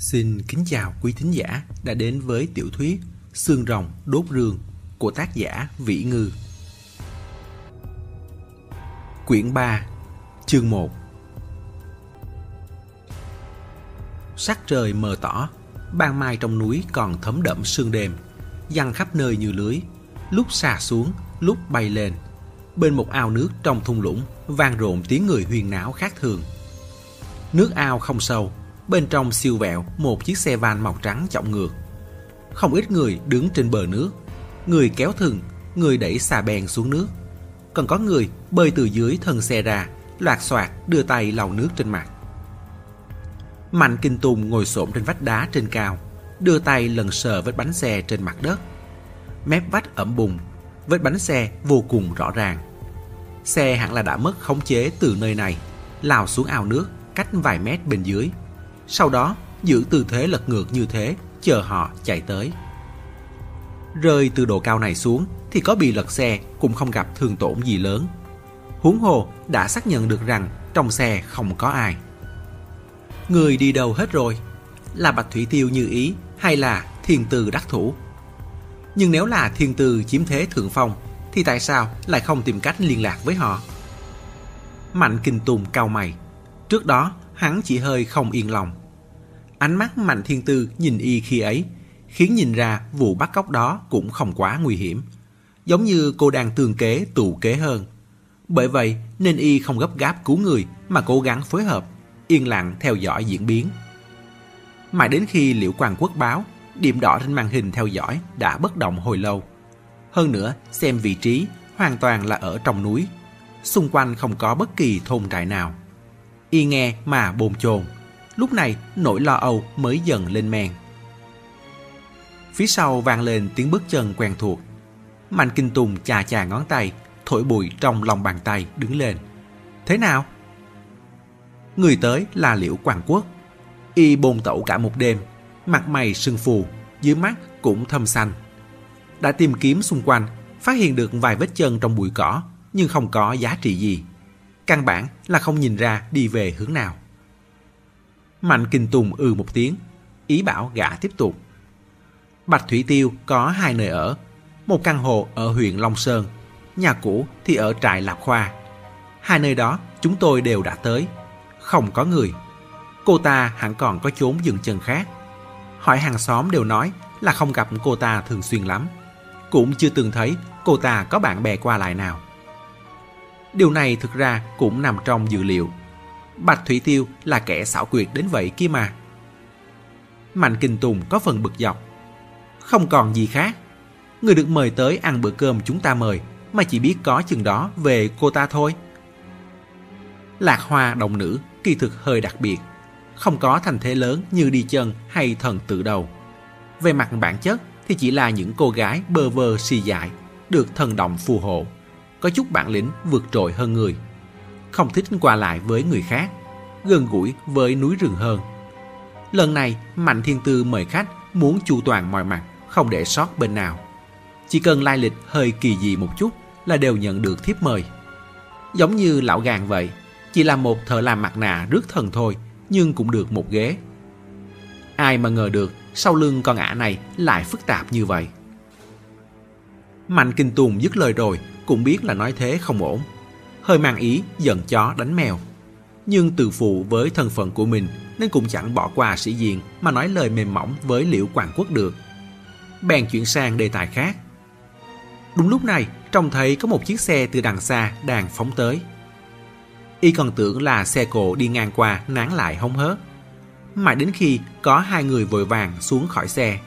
Xin kính chào quý thính giả đã đến với tiểu thuyết Xương rồng đốt rương của tác giả Vĩ Ngư. Quyển 3, chương 1 Sắc trời mờ tỏ, ban mai trong núi còn thấm đậm sương đêm, văng khắp nơi như lưới, lúc xà xuống, lúc bay lên. Bên một ao nước trong thung lũng vang rộn tiếng người huyền náo khác thường. Nước ao không sâu, bên trong siêu vẹo một chiếc xe van màu trắng trọng ngược. Không ít người đứng trên bờ nước, người kéo thừng, người đẩy xà bèn xuống nước. Còn có người bơi từ dưới thân xe ra, loạt xoạt đưa tay lau nước trên mặt. Mạnh Kinh Tùng ngồi xổm trên vách đá trên cao, đưa tay lần sờ vết bánh xe trên mặt đất. Mép vách ẩm bùng, vết bánh xe vô cùng rõ ràng. Xe hẳn là đã mất khống chế từ nơi này, lao xuống ao nước cách vài mét bên dưới. Sau đó giữ tư thế lật ngược như thế, chờ họ chạy tới. Rơi từ độ cao này xuống thì có bị lật xe cũng không gặp thương tổn gì lớn. Huống hồ đã xác nhận được rằng trong xe không có ai. Người đi đâu hết rồi? Là Bạch Thủy Tiêu như ý hay là thiên từ đắc thủ? Nhưng nếu là thiên từ chiếm thế thượng phong thì tại sao lại không tìm cách liên lạc với họ? Mạnh Kinh Tùng cao mày. Trước đó hắn chỉ hơi không yên lòng. Ánh mắt Mạnh Thiên Tư nhìn y khi ấy khiến nhìn ra vụ bắt cóc đó cũng không quá nguy hiểm. Giống như cô đang tương kế tù kế hơn. Bởi vậy nên y không gấp gáp cứu người mà cố gắng phối hợp, yên lặng theo dõi diễn biến. Mãi đến khi Liễu Quang Quốc báo, điểm đỏ trên màn hình theo dõi đã bất động hồi lâu. Hơn nữa, xem vị trí hoàn toàn là ở trong núi. Xung quanh không có bất kỳ thôn trại nào. Y nghe mà bồn chồn. Lúc này nỗi lo âu mới dần lên men. Phía sau vang lên tiếng bước chân quen thuộc. Mạnh Kinh Tùng chà chà ngón tay, thổi bụi trong lòng bàn tay đứng lên. Thế nào? Người tới là Liễu quảng Quốc. Y bồn tẩu cả một đêm, mặt mày sưng phù, dưới mắt cũng thâm xanh. Đã tìm kiếm xung quanh, phát hiện được vài vết chân trong bụi cỏ, nhưng không có giá trị gì. Căn bản là không nhìn ra đi về hướng nào. Mạnh Kinh Tùng ừ một tiếng, ý bảo gã tiếp tục. Bạch Thủy Tiêu có hai nơi ở, một căn hộ ở huyện Long Sơn, nhà cũ thì ở trại Lạp Khoa. Hai nơi đó chúng tôi đều đã tới, không có người. Cô ta hẳn còn có chốn dừng chân khác. Hỏi hàng xóm đều nói là không gặp cô ta thường xuyên lắm. Cũng chưa từng thấy cô ta có bạn bè qua lại nào. Điều này thực ra cũng nằm trong dự liệu. Bạch Thủy Tiêu là kẻ xảo quyệt đến vậy kia mà. Mạnh Kinh Tùng có phần bực dọc. Không còn gì khác. Người được mời tới ăn bữa cơm chúng ta mời mà chỉ biết có chừng đó về cô ta thôi. Lạc hoa đồng nữ kỳ thực hơi đặc biệt. Không có thành thế lớn như đi chân hay thần tự đầu. Về mặt bản chất thì chỉ là những cô gái bơ vơ xì dại, được thần động phù hộ có chút bản lĩnh vượt trội hơn người. Không thích qua lại với người khác, gần gũi với núi rừng hơn. Lần này, Mạnh Thiên Tư mời khách muốn chu toàn mọi mặt, không để sót bên nào. Chỉ cần lai lịch hơi kỳ dị một chút là đều nhận được thiếp mời. Giống như lão gàng vậy, chỉ là một thợ làm mặt nạ rước thần thôi, nhưng cũng được một ghế. Ai mà ngờ được sau lưng con ả này lại phức tạp như vậy. Mạnh Kinh Tùng dứt lời rồi cũng biết là nói thế không ổn. Hơi mang ý giận chó đánh mèo. Nhưng từ phụ với thân phận của mình nên cũng chẳng bỏ qua sĩ diện mà nói lời mềm mỏng với Liễu Quảng Quốc được. Bèn chuyển sang đề tài khác. Đúng lúc này, trông thấy có một chiếc xe từ đằng xa đang phóng tới. Y còn tưởng là xe cộ đi ngang qua nán lại hông hớt. Mãi đến khi có hai người vội vàng xuống khỏi xe.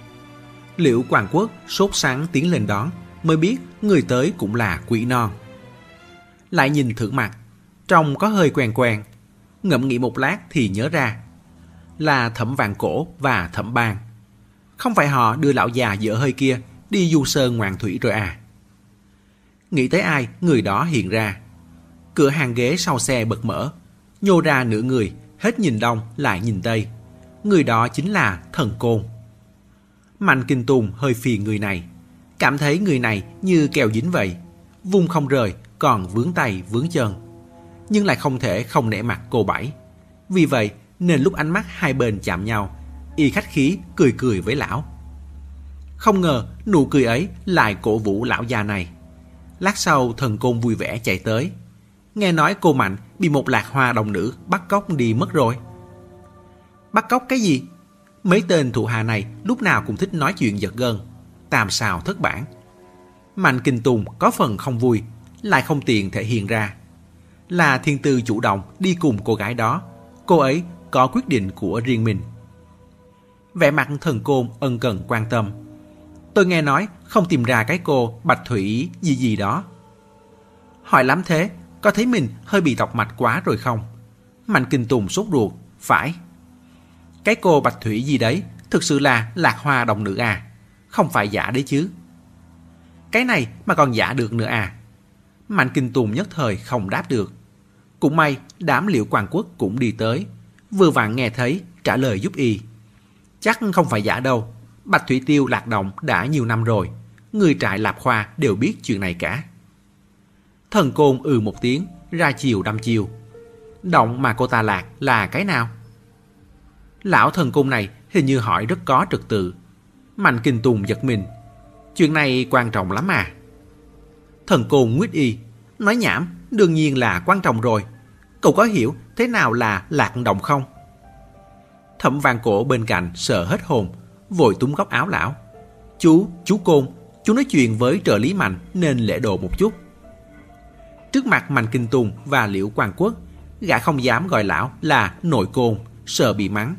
Liễu Quảng Quốc sốt sáng tiến lên đón mới biết người tới cũng là quỷ non. Lại nhìn thử mặt, trông có hơi quen quen. Ngẫm nghĩ một lát thì nhớ ra. Là thẩm vàng cổ và thẩm bang. Không phải họ đưa lão già dở hơi kia đi du sơn ngoạn thủy rồi à? Nghĩ tới ai, người đó hiện ra. Cửa hàng ghế sau xe bật mở. Nhô ra nửa người, hết nhìn đông lại nhìn tây. Người đó chính là thần côn. Mạnh Kinh Tùng hơi phiền người này cảm thấy người này như kèo dính vậy, vùng không rời, còn vướng tay vướng chân. Nhưng lại không thể không nể mặt cô Bảy. Vì vậy nên lúc ánh mắt hai bên chạm nhau, Y khách khí cười cười với lão. Không ngờ nụ cười ấy lại cổ vũ lão già này. Lát sau thần côn vui vẻ chạy tới. Nghe nói cô Mạnh bị một lạc hoa đồng nữ bắt cóc đi mất rồi. Bắt cóc cái gì? Mấy tên thủ hà này lúc nào cũng thích nói chuyện giật gân. Tàm xào thất bản. Mạnh Kinh Tùng có phần không vui, lại không tiện thể hiện ra. Là thiên tư chủ động đi cùng cô gái đó. Cô ấy có quyết định của riêng mình. Vẻ mặt thần côn ân cần quan tâm. Tôi nghe nói không tìm ra cái cô Bạch Thủy gì gì đó. Hỏi lắm thế, có thấy mình hơi bị tọc mạch quá rồi không? Mạnh Kinh Tùng sốt ruột, phải. Cái cô Bạch Thủy gì đấy, thực sự là lạc hoa đồng nữ à. Không phải giả đấy chứ. Cái này mà còn giả được nữa à. Mạnh Kinh Tùng nhất thời không đáp được. Cũng may đám liệu quan quốc cũng đi tới. Vừa vặn nghe thấy trả lời giúp y. Chắc không phải giả đâu. Bạch Thủy Tiêu lạc động đã nhiều năm rồi. Người trại Lạp Khoa đều biết chuyện này cả. Thần Côn ừ một tiếng, ra chiều đâm chiều. Động mà cô ta lạc là cái nào? Lão thần cung này hình như hỏi rất có trật tự. Mạnh Kinh Tùng giật mình. Chuyện này quan trọng lắm à? Thần côn nguyết y. Nói nhảm, đương nhiên là quan trọng rồi. Cậu có hiểu thế nào là lạc động không? Thẩm vàng cổ bên cạnh sợ hết hồn, vội túm góc áo lão. Chú, chú Côn, chú nói chuyện với trợ lý Mạnh nên lễ độ một chút. Trước mặt Mạnh Kinh Tùng và Liễu Quang Quốc, gã không dám gọi lão là nội côn, sợ bị mắng.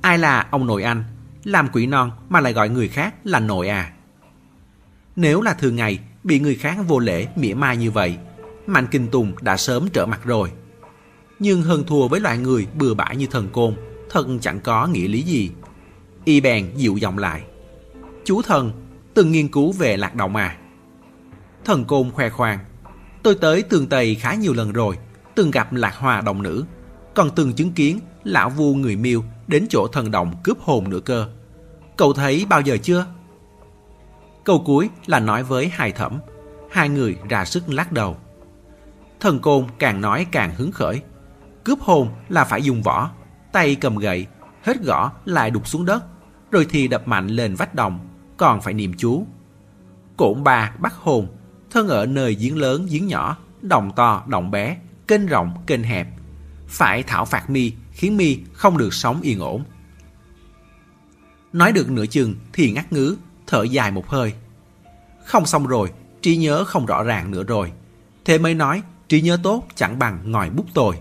Ai là ông nội anh, làm quỷ non mà lại gọi người khác là nội à? Nếu là thường ngày bị người khác vô lễ mỉa mai như vậy, Mạnh Kinh Tùng đã sớm trở mặt rồi. Nhưng hơn thua với loại người bừa bãi như thần côn, thật chẳng có nghĩa lý gì. Y bèn dịu giọng lại. Chú thần, từng nghiên cứu về lạc động à? Thần côn khoe khoang. Tôi tới tường Tây khá nhiều lần rồi, từng gặp lạc hòa đồng nữ, còn từng chứng kiến lão vu người miêu đến chỗ thần động cướp hồn nữa cơ. Cậu thấy bao giờ chưa? Câu cuối là nói với hai thẩm. Hai người ra sức lắc đầu. Thần côn càng nói càng hứng khởi. Cướp hồn là phải dùng võ, tay cầm gậy, hết gõ lại đục xuống đất, rồi thì đập mạnh lên vách đồng, còn phải niệm chú. Cổn ba bắt hồn, thân ở nơi giếng lớn giếng nhỏ, đồng to đồng bé, kênh rộng kênh hẹp. Phải thảo phạt mi khiến mi không được sống yên ổn. Nói được nửa chừng thì ngắt ngứ, thở dài một hơi. Không xong rồi, trí nhớ không rõ ràng nữa rồi. Thế mới nói trí nhớ tốt chẳng bằng ngòi bút tôi.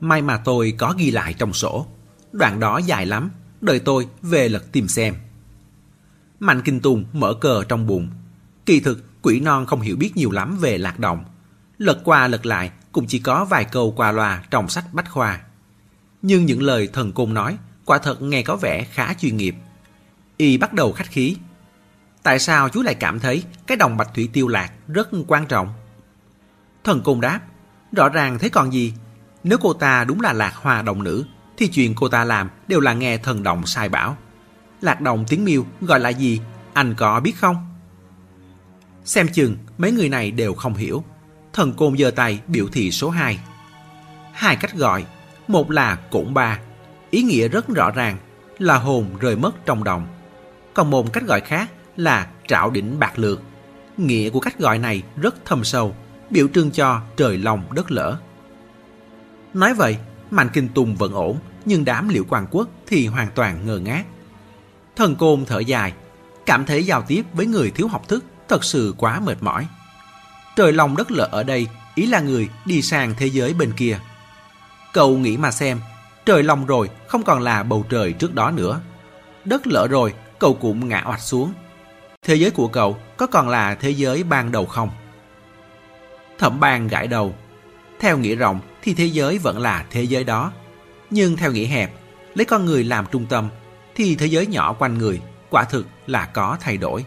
May mà tôi có ghi lại trong sổ. Đoạn đó dài lắm, đợi tôi về lật tìm xem. Mạnh Kinh Tùng mở cờ trong bụng. Kỳ thực, quỷ non không hiểu biết nhiều lắm về lạc động. Lật qua lật lại cũng chỉ có vài câu qua loa trong sách bách khoa. Nhưng những lời thần côn nói quả thật nghe có vẻ khá chuyên nghiệp. Y bắt đầu khách khí. Tại sao chú lại cảm thấy cái đồng bạch thủy tiêu lạc rất quan trọng? Thần côn đáp, rõ ràng thế còn gì? Nếu cô ta đúng là lạc hoa đồng nữ, thì chuyện cô ta làm đều là nghe thần đồng sai bảo. Lạc đồng tiếng miêu gọi là gì? Anh có biết không? Xem chừng mấy người này đều không hiểu. Thần côn giơ tay biểu thị số 2. Hai cách gọi, một là cổn ba, ý nghĩa rất rõ ràng là hồn rời mất trong đồng. Còn một cách gọi khác là trạo đỉnh bạc lược. Nghĩa của cách gọi này rất thâm sâu, biểu trưng cho trời lòng đất lỡ. Nói vậy, Mạnh Kinh Tùng vẫn ổn, nhưng đám liễu quan quốc thì hoàn toàn ngơ ngác. Thần côn thở dài, cảm thấy giao tiếp với người thiếu học thức thật sự quá mệt mỏi. Trời lòng đất lỡ ở đây ý là người đi sang thế giới bên kia. Cậu nghĩ mà xem, trời lòng rồi không còn là bầu trời trước đó nữa. Đất lỡ rồi, cậu cũng ngã oạch xuống. Thế giới của cậu có còn là thế giới ban đầu không? Thẩm bang gãi đầu. Theo nghĩa rộng thì thế giới vẫn là thế giới đó. Nhưng theo nghĩa hẹp, lấy con người làm trung tâm, thì thế giới nhỏ quanh người quả thực là có thay đổi.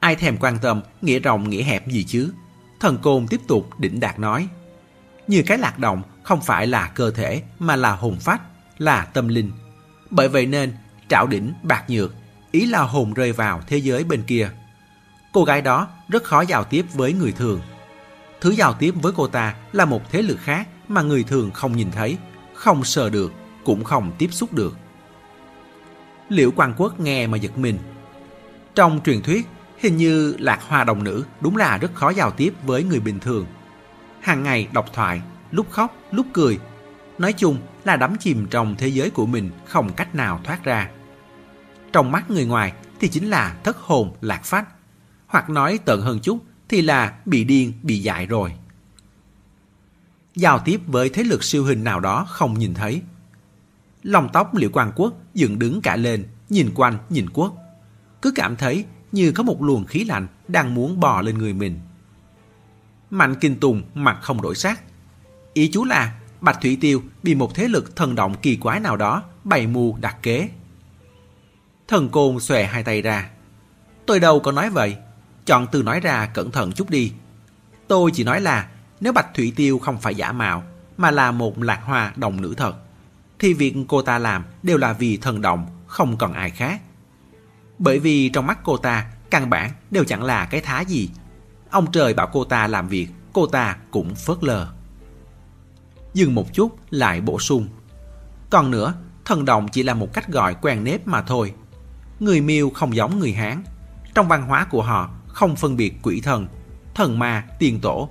Ai thèm quan tâm nghĩa rộng nghĩa hẹp gì chứ? Thần Côn tiếp tục đỉnh đạt nói. Như cái lạc động không phải là cơ thể mà là hồn phách, là tâm linh. Bởi vậy nên trảo đỉnh bạc nhược, ý là hồn rơi vào thế giới bên kia. Cô gái đó rất khó giao tiếp với người thường. Thứ giao tiếp với cô ta là một thế lực khác mà người thường không nhìn thấy, không sờ được, cũng không tiếp xúc được. Liễu Quang Quốc nghe mà giật mình. Trong truyền thuyết, hình như lạc hoa đồng nữ đúng là rất khó giao tiếp với người bình thường. Hàng ngày đọc thoại, lúc khóc, lúc cười. Nói chung là đắm chìm trong thế giới của mình không cách nào thoát ra. Trong mắt người ngoài thì chính là thất hồn lạc phách. Hoặc nói tận hơn chút thì là bị điên, bị dại rồi. Giao tiếp với thế lực siêu hình nào đó không nhìn thấy. Lòng tóc liệu quan quốc dựng đứng cả lên, nhìn quanh, nhìn quốc. Cứ cảm thấy như có một luồng khí lạnh đang muốn bò lên người mình. Mạnh Kinh Tùng mặt không đổi sắc. Ý chú là Bạch Thủy Tiêu bị một thế lực thần động kỳ quái nào đó bày mưu đặt kế. Thần Côn xòe hai tay ra. Tôi đâu có nói vậy. Chọn từ nói ra cẩn thận chút đi. Tôi chỉ nói là nếu Bạch Thủy Tiêu không phải giả mạo mà là một lạc hoa đồng nữ thật thì việc cô ta làm đều là vì thần động, không còn ai khác. Bởi vì trong mắt cô ta, căn bản đều chẳng là cái thá gì. Ông trời bảo cô ta làm việc, cô ta cũng phớt lờ. Dừng một chút lại bổ sung. Còn nữa, thần động chỉ là một cách gọi quen nếp mà thôi. Người miêu không giống người Hán. Trong văn hóa của họ không phân biệt quỷ thần, thần ma, tiền tổ.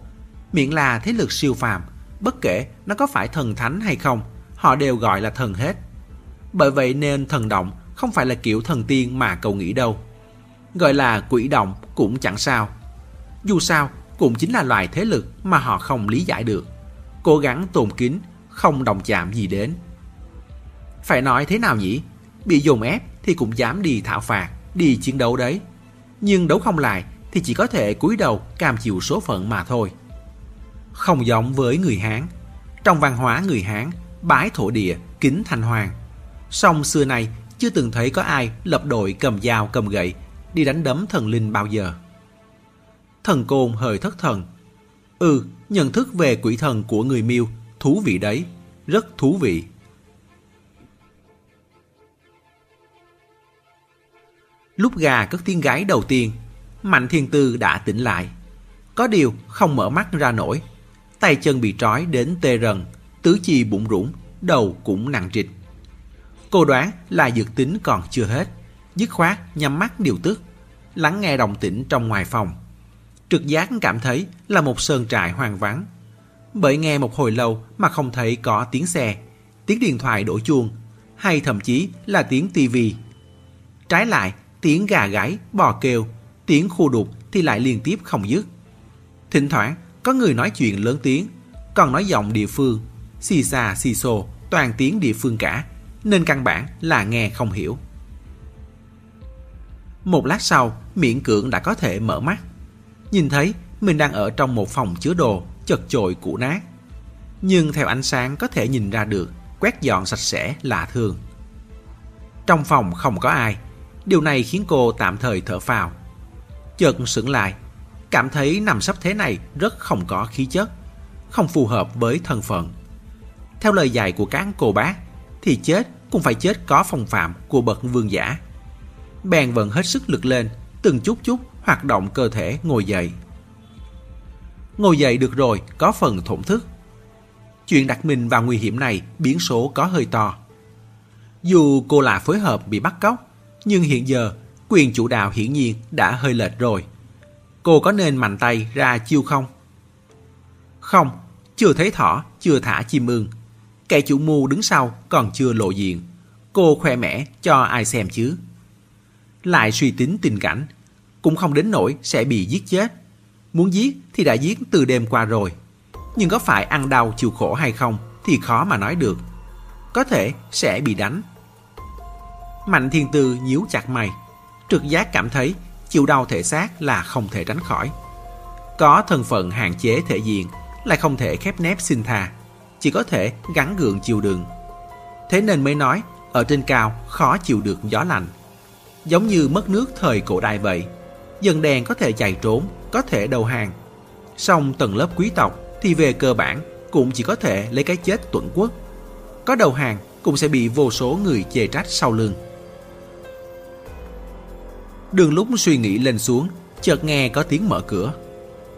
Miễn là thế lực siêu phàm, bất kể nó có phải thần thánh hay không, họ đều gọi là thần hết. Bởi vậy nên thần động không phải là kiểu thần tiên mà cậu nghĩ đâu. Gọi là quỷ động cũng chẳng sao. Dù sao, cũng chính là loại thế lực mà họ không lý giải được. Cố gắng tồn kín, không đồng chạm gì đến. Phải nói thế nào nhỉ? Bị dồn ép thì cũng dám đi thảo phạt, đi chiến đấu đấy. Nhưng đấu không lại thì chỉ có thể cúi đầu cam chịu số phận mà thôi. Không giống với người Hán. Trong văn hóa người Hán, bái thổ địa, kính thành hoàng. Song xưa nay chưa từng thấy có ai lập đội cầm dao cầm gậy đi đánh đấm thần linh bao giờ. Thần côn hơi thất thần. Ừ, nhận thức về quỷ thần của người miêu thú vị đấy, rất thú vị. Lúc gà cất tiếng gái đầu tiên, Mạnh Thiên Tư đã tỉnh lại. Có điều không mở mắt ra nổi. Tay chân bị trói đến tê rần, tứ chi bụng rủng, đầu cũng nặng trịch. Cô đoán là dược tính còn chưa hết, dứt khoát nhắm mắt điều tức, lắng nghe đồng tĩnh trong ngoài phòng. Trực giác cảm thấy là một sơn trại hoang vắng. Bởi nghe một hồi lâu mà không thấy có tiếng xe, tiếng điện thoại đổ chuông, hay thậm chí là tiếng tivi. Trái lại, tiếng gà gáy, bò kêu, tiếng khu đục thì lại liên tiếp không dứt. Thỉnh thoảng có người nói chuyện lớn tiếng, còn nói giọng địa phương, xì xà xì xồ, toàn tiếng địa phương cả, nên căn bản là nghe không hiểu. Một lát sau, miễn cưỡng đã có thể mở mắt. Nhìn thấy mình đang ở trong một phòng chứa đồ, chật chội cũ nát. Nhưng theo ánh sáng có thể nhìn ra được, quét dọn sạch sẽ lạ thường. Trong phòng không có ai, điều này khiến cô tạm thời thở phào. Chợt sững lại, cảm thấy nằm sắp thế này rất không có khí chất, không phù hợp với thân phận. Theo lời dạy của các cô bác, thì chết cũng phải chết có phong phạm của bậc vương giả. Bèn vẫn hết sức lực lên, từng chút chút hoạt động cơ thể ngồi dậy. Ngồi dậy được rồi, có phần thổn thức. Chuyện đặt mình vào nguy hiểm này biến số có hơi to. Dù cô là phối hợp bị bắt cóc, nhưng hiện giờ quyền chủ đạo hiển nhiên đã hơi lệch rồi. Cô có nên mạnh tay ra chiêu không? Không, chưa thấy thỏ, chưa thả chim ưng, Kẻ chủ mưu đứng sau còn chưa lộ diện. Cô khoe mẽ cho ai xem chứ. Lại suy tính tình cảnh, cũng không đến nỗi sẽ bị giết chết. Muốn giết thì đã giết từ đêm qua rồi. Nhưng có phải ăn đau chịu khổ hay không thì khó mà nói được. Có thể sẽ bị đánh. Mạnh thiên tư nhíu chặt mày. Trực giác cảm thấy chịu đau thể xác là không thể tránh khỏi. Có thân phận hạn chế thể diện lại không thể khép nép xin tha chỉ có thể gắn gượng chịu đường Thế nên mới nói, ở trên cao khó chịu được gió lạnh. Giống như mất nước thời cổ đại vậy. Dân đen có thể chạy trốn, có thể đầu hàng. Song tầng lớp quý tộc thì về cơ bản cũng chỉ có thể lấy cái chết tuẩn quốc. Có đầu hàng cũng sẽ bị vô số người chê trách sau lưng. Đường lúc suy nghĩ lên xuống, chợt nghe có tiếng mở cửa.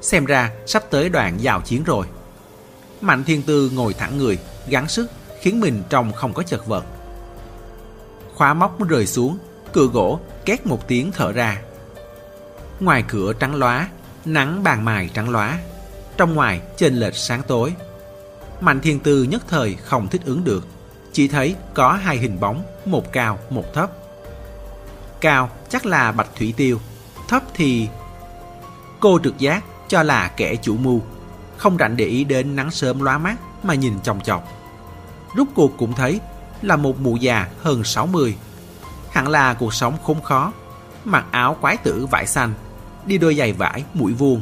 Xem ra sắp tới đoạn giao chiến rồi. Mạnh Thiên Tư ngồi thẳng người, gắng sức, khiến mình trông không có chật vật. Khóa móc rời xuống, cửa gỗ két một tiếng thở ra. Ngoài cửa trắng lóa, nắng bàn mài trắng lóa. Trong ngoài chênh lệch sáng tối. Mạnh thiên tư nhất thời không thích ứng được. Chỉ thấy có hai hình bóng, một cao, một thấp. Cao chắc là bạch thủy tiêu, thấp thì... Cô trực giác cho là kẻ chủ mưu, không rảnh để ý đến nắng sớm lóa mắt mà nhìn chòng chọc. Rút cuộc cũng thấy là một mụ già hơn 60. Hẳn là cuộc sống khốn khó, mặc áo quái tử vải xanh, đi đôi giày vải mũi vuông.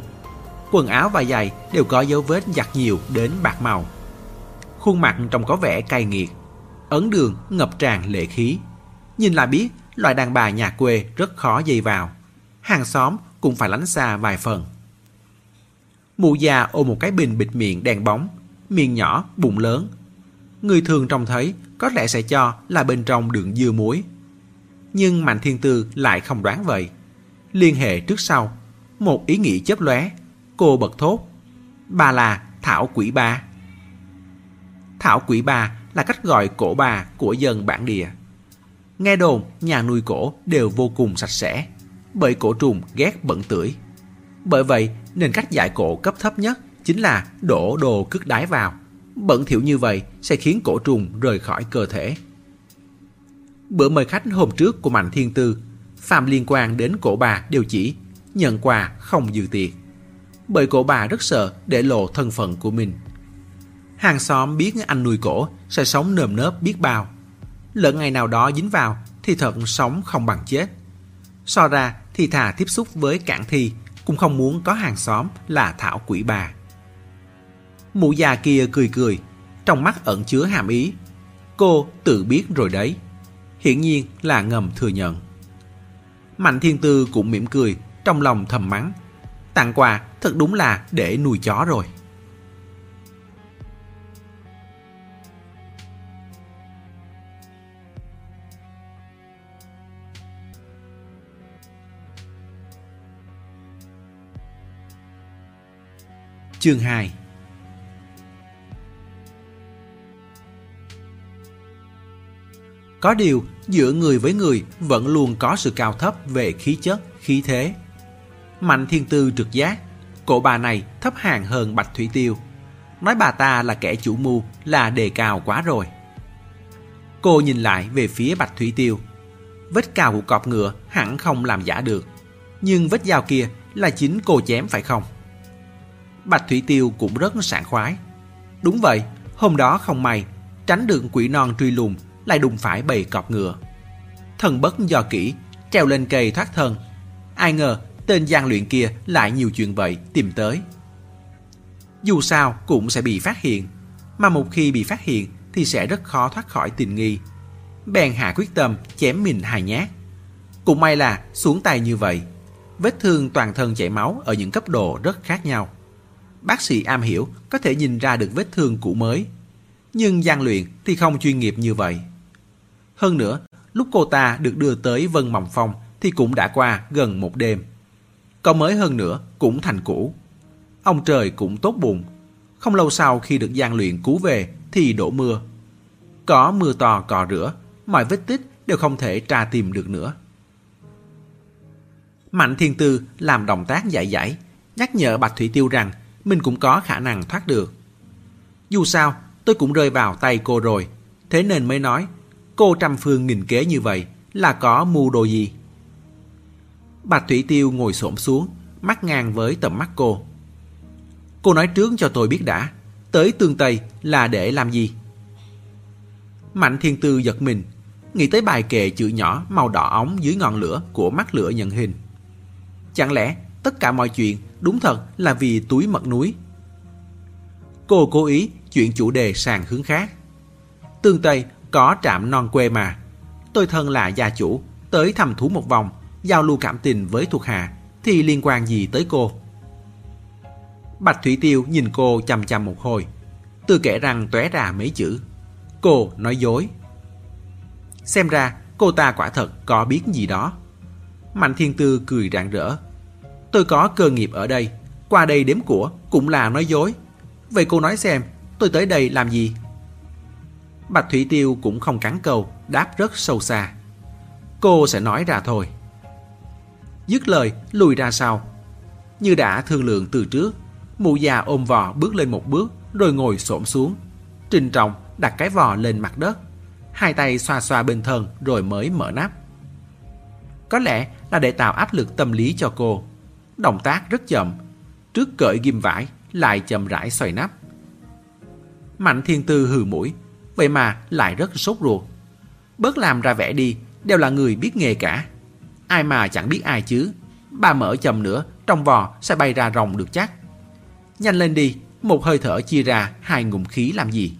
Quần áo và giày đều có dấu vết giặt nhiều đến bạc màu. Khuôn mặt trông có vẻ cay nghiệt, ấn đường ngập tràn lệ khí. Nhìn là biết loại đàn bà nhà quê rất khó dây vào. Hàng xóm cũng phải lánh xa vài phần. Mụ già ôm một cái bình bịt miệng đèn bóng, miệng nhỏ, bụng lớn. Người thường trông thấy có lẽ sẽ cho là bên trong đựng dưa muối. Nhưng Mạnh Thiên Tư lại không đoán vậy. Liên hệ trước sau, một ý nghĩ chớp lóe, cô bật thốt. Bà là Thảo Quỷ Ba. Thảo Quỷ Ba là cách gọi cổ bà của dân bản địa. Nghe đồn, nhà nuôi cổ đều vô cùng sạch sẽ, bởi cổ trùng ghét bẩn tưởi. Bởi vậy nên cách giải cổ cấp thấp nhất chính là đổ đồ cước đái vào. Bẩn thỉu như vậy sẽ khiến cổ trùng rời khỏi cơ thể. Bữa mời khách hôm trước của Mạnh Thiên Tư, phạm liên quan đến cổ bà đều chỉ nhận quà không dư tiệc. Bởi cổ bà rất sợ để lộ thân phận của mình. Hàng xóm biết anh nuôi cổ sẽ sống nơm nớp biết bao. Lỡ ngày nào đó dính vào thì thật sống không bằng chết. So ra thì thà tiếp xúc với cạn thi cũng không muốn có hàng xóm là thảo quỷ bà. Mụ già kia cười cười, trong mắt ẩn chứa hàm ý. Cô tự biết rồi đấy. Hiển nhiên là ngầm thừa nhận. Mạnh thiên tư cũng mỉm cười, trong lòng thầm mắng. Tặng quà thật đúng là để nuôi chó rồi. Chương 2 Có điều, giữa người với người vẫn luôn có sự cao thấp về khí chất, khí thế. Mạnh thiên tư trực giác, cổ bà này thấp hàng hơn Bạch Thủy Tiêu. Nói bà ta là kẻ chủ mưu là đề cao quá rồi. Cô nhìn lại về phía Bạch Thủy Tiêu. Vết cào của cọp ngựa hẳn không làm giả được. Nhưng vết dao kia là chính cô chém phải không? Bạch Thủy Tiêu cũng rất sảng khoái. Đúng vậy, hôm đó không may, tránh được quỷ non truy lùng, lại đụng phải bầy cọp ngựa. Thần bất do kỹ, treo lên cây thoát thân. Ai ngờ, tên gian luyện kia lại nhiều chuyện vậy tìm tới. Dù sao cũng sẽ bị phát hiện, mà một khi bị phát hiện thì sẽ rất khó thoát khỏi tình nghi. Bèn hạ quyết tâm chém mình hài nhát. Cũng may là xuống tay như vậy, vết thương toàn thân chảy máu ở những cấp độ rất khác nhau bác sĩ am hiểu có thể nhìn ra được vết thương cũ mới. Nhưng gian luyện thì không chuyên nghiệp như vậy. Hơn nữa, lúc cô ta được đưa tới Vân Mộng Phong thì cũng đã qua gần một đêm. Còn mới hơn nữa cũng thành cũ. Ông trời cũng tốt bụng. Không lâu sau khi được gian luyện cứu về thì đổ mưa. Có mưa to cò rửa, mọi vết tích đều không thể tra tìm được nữa. Mạnh Thiên Tư làm động tác giải giải, nhắc nhở Bạch Thủy Tiêu rằng mình cũng có khả năng thoát được. Dù sao, tôi cũng rơi vào tay cô rồi, thế nên mới nói, cô trăm phương nghìn kế như vậy là có mưu đồ gì? Bạch Thủy Tiêu ngồi xổm xuống, mắt ngang với tầm mắt cô. Cô nói trước cho tôi biết đã, tới tương Tây là để làm gì? Mạnh Thiên Tư giật mình, nghĩ tới bài kệ chữ nhỏ màu đỏ ống dưới ngọn lửa của mắt lửa nhận hình. Chẳng lẽ tất cả mọi chuyện đúng thật là vì túi mật núi. Cô cố ý chuyển chủ đề sang hướng khác. Tương Tây có trạm non quê mà. Tôi thân là gia chủ, tới thăm thú một vòng, giao lưu cảm tình với thuộc hạ, thì liên quan gì tới cô? Bạch Thủy Tiêu nhìn cô chằm chằm một hồi, từ kể rằng tóe ra mấy chữ. Cô nói dối. Xem ra cô ta quả thật có biết gì đó. Mạnh Thiên Tư cười rạng rỡ. Tôi có cơ nghiệp ở đây, qua đây đếm của cũng là nói dối. Vậy cô nói xem, tôi tới đây làm gì? Bạch Thủy Tiêu cũng không cắn câu, đáp rất sâu xa. Cô sẽ nói ra thôi. Dứt lời, lùi ra sau. Như đã thương lượng từ trước, mụ già ôm vò bước lên một bước rồi ngồi xổm xuống. Trình trọng đặt cái vò lên mặt đất, hai tay xoa xoa bên thân rồi mới mở nắp. Có lẽ là để tạo áp lực tâm lý cho cô. Động tác rất chậm, trước cởi ghim vải lại chậm rãi xoay nắp. Mạnh thiên tư hừ mũi, vậy mà lại rất sốt ruột. Bớt làm ra vẻ đi, đều là người biết nghề cả. Ai mà chẳng biết ai chứ. Bà mở chậm nữa, trong vò sẽ bay ra rồng được chắc. Nhanh lên đi, một hơi thở chia ra hai ngụm khí làm gì.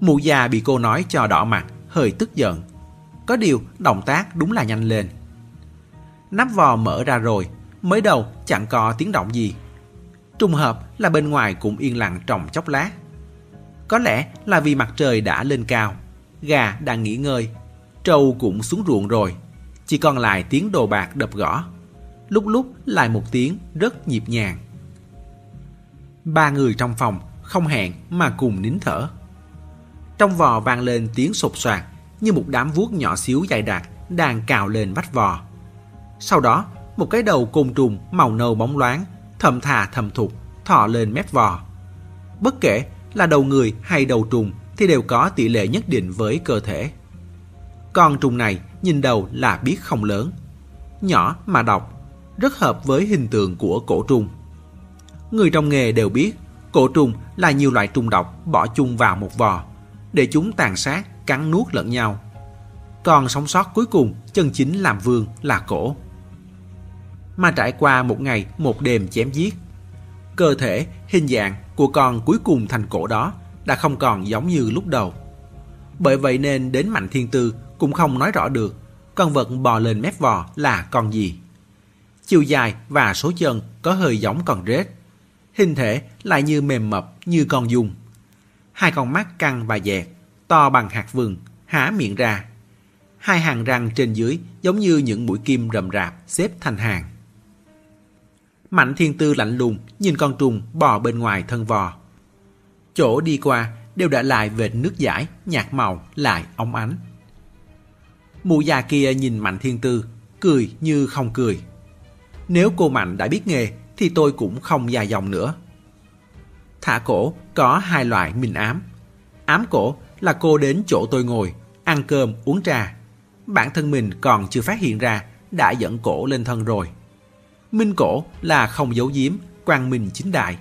Mụ già bị cô nói cho đỏ mặt, hơi tức giận. Có điều động tác đúng là nhanh lên. Nắp vò mở ra rồi, mới đầu chẳng có tiếng động gì. Trùng hợp là bên ngoài cũng yên lặng trong chốc lát. Có lẽ là vì mặt trời đã lên cao, gà đang nghỉ ngơi, trâu cũng xuống ruộng rồi, chỉ còn lại tiếng đồ bạc đập gõ. Lúc lúc lại một tiếng rất nhịp nhàng. Ba người trong phòng không hẹn mà cùng nín thở. Trong vò vang lên tiếng sột soạt như một đám vuốt nhỏ xíu dày đặc đang cào lên vách vò. Sau đó, một cái đầu côn trùng màu nâu bóng loáng, thầm thà thầm thục, thọ lên mép vò. Bất kể là đầu người hay đầu trùng thì đều có tỷ lệ nhất định với cơ thể. Con trùng này nhìn đầu là biết không lớn, nhỏ mà độc, rất hợp với hình tượng của cổ trùng. Người trong nghề đều biết cổ trùng là nhiều loại trùng độc bỏ chung vào một vò để chúng tàn sát, cắn nuốt lẫn nhau. Còn sống sót cuối cùng chân chính làm vương là cổ. Mà trải qua một ngày một đêm chém giết, cơ thể, hình dạng của con cuối cùng thành cổ đó đã không còn giống như lúc đầu. Bởi vậy nên đến Mạnh Thiên Tư cũng không nói rõ được con vật bò lên mép vò là con gì. Chiều dài và số chân có hơi giống con rết. Hình thể lại như mềm mập như con dung. Hai con mắt căng và dẹt, to bằng hạt vừng, há miệng ra. Hai hàng răng trên dưới giống như những mũi kim rậm rạp xếp thành hàng. Mạnh thiên tư lạnh lùng nhìn con trùng bò bên ngoài thân vò. Chỗ đi qua đều đã lại vệt nước giải, nhạt màu, lại óng ánh. Mụ già kia nhìn Mạnh Thiên Tư, cười như không cười. Nếu cô Mạnh đã biết nghề thì tôi cũng không dài dòng nữa. Thả cổ có hai loại minh ám. Ám cổ là cô đến chỗ tôi ngồi, ăn cơm, uống trà. Bản thân mình còn chưa phát hiện ra, đã dẫn cổ lên thân rồi. Minh cổ là không giấu giếm, quang minh chính đại.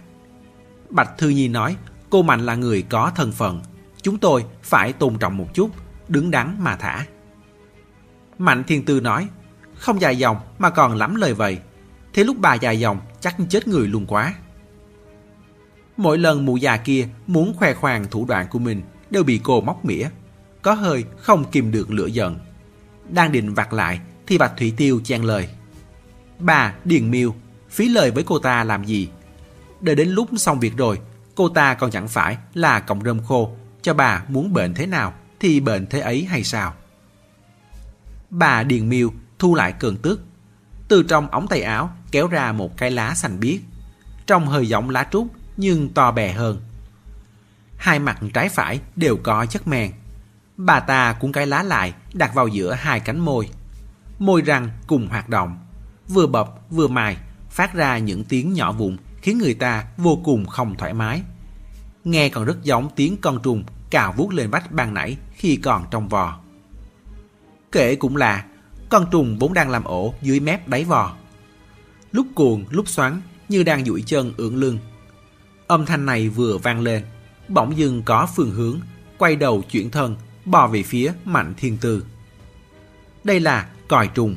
Bạch Thư Nhi nói, cô Mạnh là người có thân phận. Chúng tôi phải tôn trọng một chút, đứng đắn mà thả. Mạnh Thiên Tư nói, không dài dòng mà còn lắm lời vậy. Thế lúc bà dài dòng chắc chết người luôn quá. Mỗi lần mụ già kia muốn khoe khoang thủ đoạn của mình đều bị cô móc mỉa. Có hơi không kìm được lửa giận. Đang định vặt lại thì Bạch Thủy Tiêu chen lời. Bà, Điền Miêu, phí lời với cô ta làm gì? Đợi đến lúc xong việc rồi, cô ta còn chẳng phải là cọng rơm khô cho bà muốn bệnh thế nào thì bệnh thế ấy hay sao? Bà Điền Miêu thu lại cơn tức. Từ trong ống tay áo kéo ra một cái lá xanh biếc. trong hơi giống lá trúc nhưng to bè hơn. Hai mặt trái phải đều có chất men. Bà ta cuốn cái lá lại đặt vào giữa hai cánh môi. Môi răng cùng hoạt động. Vừa bập vừa mài phát ra những tiếng nhỏ vụn khiến người ta vô cùng không thoải mái. Nghe còn rất giống tiếng con trùng cào vuốt lên vách ban nãy khi còn trong vò. Kể cũng là con trùng vốn đang làm ổ dưới mép đáy vò. Lúc cuồng lúc xoắn như đang duỗi chân ưỡn lưng. Âm thanh này vừa vang lên, bỗng dưng có phương hướng, quay đầu chuyển thân, bò về phía Mạnh Thiên Tư. Đây là còi trùng.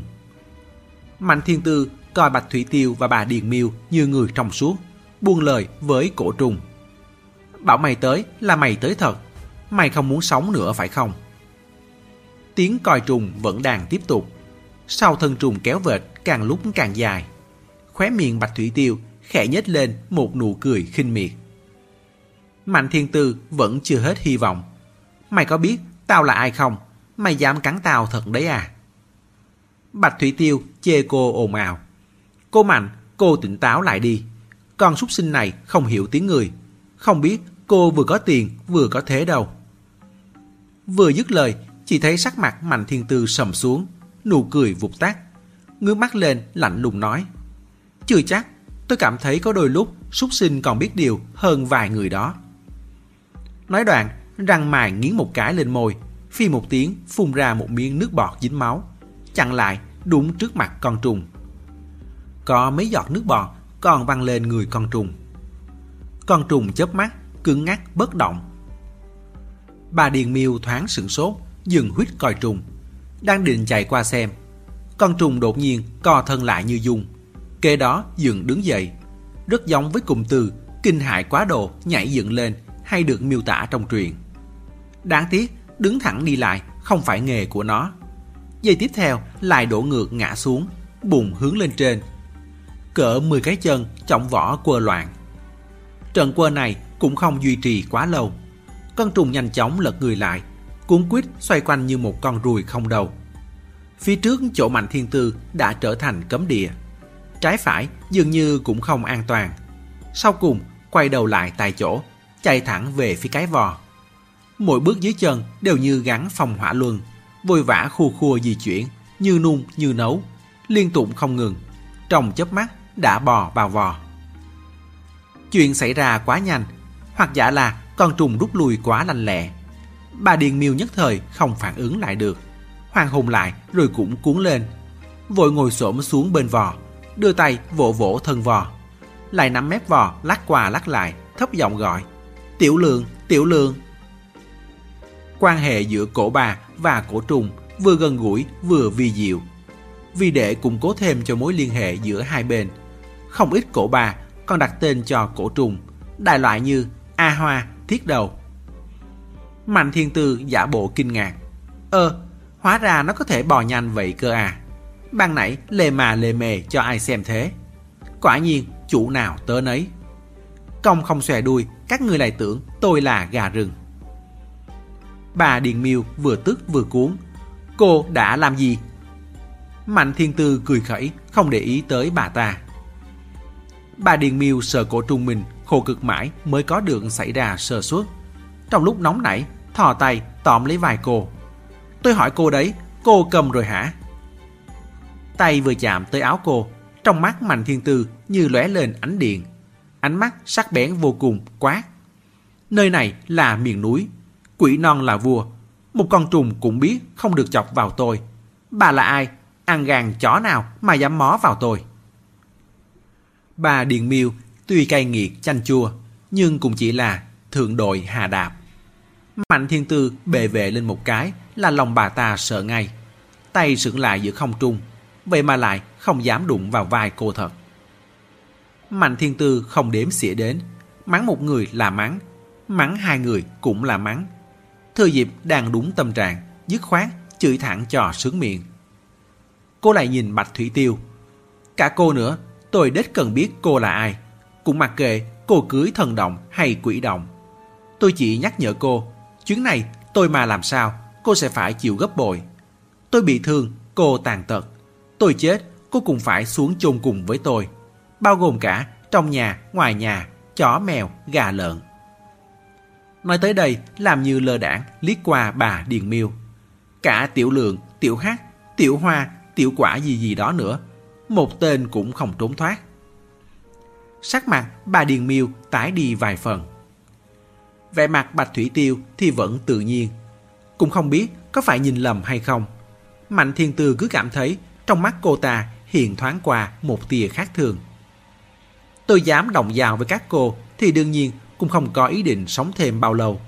Mạnh Thiên Tư coi Bạch Thủy Tiêu và bà Điền Miêu như người trong suốt, buông lời với cổ trùng. Bảo mày tới là mày tới thật, mày không muốn sống nữa phải không? Tiếng coi trùng vẫn đang tiếp tục. Sau thân trùng kéo vệt càng lúc càng dài. Khóe miệng Bạch Thủy Tiêu khẽ nhếch lên một nụ cười khinh miệt. Mạnh Thiên Tư vẫn chưa hết hy vọng. Mày có biết tao là ai không? Mày dám cắn tao thật đấy à? Bạch Thủy Tiêu chê cô ồn ào. Cô Mạnh, cô tỉnh táo lại đi. Con súc sinh này không hiểu tiếng người. Không biết cô vừa có tiền vừa có thế đâu. Vừa dứt lời, chỉ thấy sắc mặt Mạnh Thiên Tư sầm xuống, nụ cười vụt tắt. Ngước mắt lên, lạnh lùng nói. Chưa chắc, tôi cảm thấy có đôi lúc súc sinh còn biết điều hơn vài người đó. Nói đoạn, răng mài nghiến một cái lên môi, phi một tiếng phun ra một miếng nước bọt dính máu, chặn lại đúng trước mặt con trùng. Có mấy giọt nước bọt còn văng lên người con trùng. Con trùng chớp mắt, cứng ngắc bất động. Bà Điền Miêu thoáng sửng sốt, dừng huýt coi trùng. Đang định chạy qua xem. Con trùng đột nhiên co thân lại như dung. Kế đó dừng đứng dậy. Rất giống với cụm từ kinh hại quá độ nhảy dựng lên hay được miêu tả trong truyền. Đáng tiếc, đứng thẳng đi lại không phải nghề của nó. Giây tiếp theo lại đổ ngược ngã xuống, bùng hướng lên trên. Cỡ 10 cái chân trọng vỏ quơ loạn. Trận quơ này cũng không duy trì quá lâu. Con trùng nhanh chóng lật người lại, cuốn quýt xoay quanh như một con ruồi không đầu. Phía trước chỗ Mạnh Thiên Tư đã trở thành cấm địa. Trái phải dường như cũng không an toàn. Sau cùng quay đầu lại tại chỗ, chạy thẳng về phía cái vò. Mỗi bước dưới chân đều như gắn phòng hỏa luân, vội vã khua khua di chuyển, như nung như nấu, liên tục không ngừng. Trong chớp mắt đã bò vào vò. Chuyện xảy ra quá nhanh, hoặc giả là con trùng rút lui quá lanh lẹ. Bà Điền Miêu nhất thời không phản ứng lại được. Hoàng hùng lại rồi cũng cuốn lên. Vội ngồi xổm xuống bên vò, đưa tay vỗ vỗ thân vò. Lại nắm mép vò lắc qua lắc lại, thấp giọng gọi. Tiểu lượng, tiểu lượng. Quan hệ giữa cổ bà và cổ trùng vừa gần gũi vừa vi diệu. Vì để củng cố thêm cho mối liên hệ giữa hai bên, không ít cổ bà còn đặt tên cho cổ trùng, đại loại như A Hoa, Thiết Đầu. Mạnh Thiên Tư giả bộ kinh ngạc. Ơ, hóa ra nó có thể bò nhanh vậy cơ à. Ban nãy lề mà lề mề cho ai xem thế. Quả nhiên, chủ nào tớ nấy. Công không xòe đuôi, các người lại tưởng tôi là gà rừng. Bà Điền Miêu vừa tức vừa cuốn. Cô đã làm gì? Mạnh Thiên Tư cười khẩy, không để ý tới bà ta. Bà Điền Miêu sợ cổ trung mình khổ cực mãi mới có được xảy ra sơ suất. Trong lúc nóng nảy, thò tay tóm lấy vai cô. Tôi hỏi cô đấy, cô cầm rồi hả? Tay vừa chạm tới áo cô, trong mắt Mạnh Thiên Tư như lóe lên ánh điện. Ánh mắt sắc bén vô cùng, quát. Nơi này là miền núi, quỷ non là vua. Một con trùng cũng biết không được chọc vào tôi. Bà là ai? Ăn gàn chó nào mà dám mó vào tôi? Bà Điền Miêu tuy cay nghiệt chanh chua, nhưng cũng chỉ là thượng đội hà đạp. Mạnh thiên tư bề vệ lên một cái là lòng bà ta sợ ngay. Tay sững lại giữa không trung, vậy mà lại không dám đụng vào vai cô thật. Mạnh thiên tư không đếm xỉa đến, mắng một người là mắng, mắng hai người cũng là mắng. Thừa dịp đang đúng tâm trạng, dứt khoát, chửi thẳng cho sướng miệng. Cô lại nhìn Bạch Thủy Tiêu. Cả cô nữa, tôi đếch cần biết cô là ai. Cũng mặc kệ cô cưới thần động hay quỷ động. Tôi chỉ nhắc nhở cô, chuyến này tôi mà làm sao, cô sẽ phải chịu gấp bội. Tôi bị thương, cô tàn tật. Tôi chết, cô cũng phải xuống chôn cùng với tôi. Bao gồm cả trong nhà, ngoài nhà, chó mèo, gà lợn. Nói tới đây, làm như lơ đảng liếc qua bà Điền Miêu. Cả tiểu lượng, tiểu hát, tiểu hoa, tiểu quả gì gì đó nữa. Một tên cũng không trốn thoát. Sắc mặt bà Điền Miêu tái đi vài phần. Vẻ mặt Bạch Thủy Tiêu thì vẫn tự nhiên. Cũng không biết có phải nhìn lầm hay không. Mạnh Thiên Tư cứ cảm thấy trong mắt cô ta hiện thoáng qua một tia khác thường. Tôi dám đồng vào với các cô thì đương nhiên cũng không có ý định sống thêm bao lâu.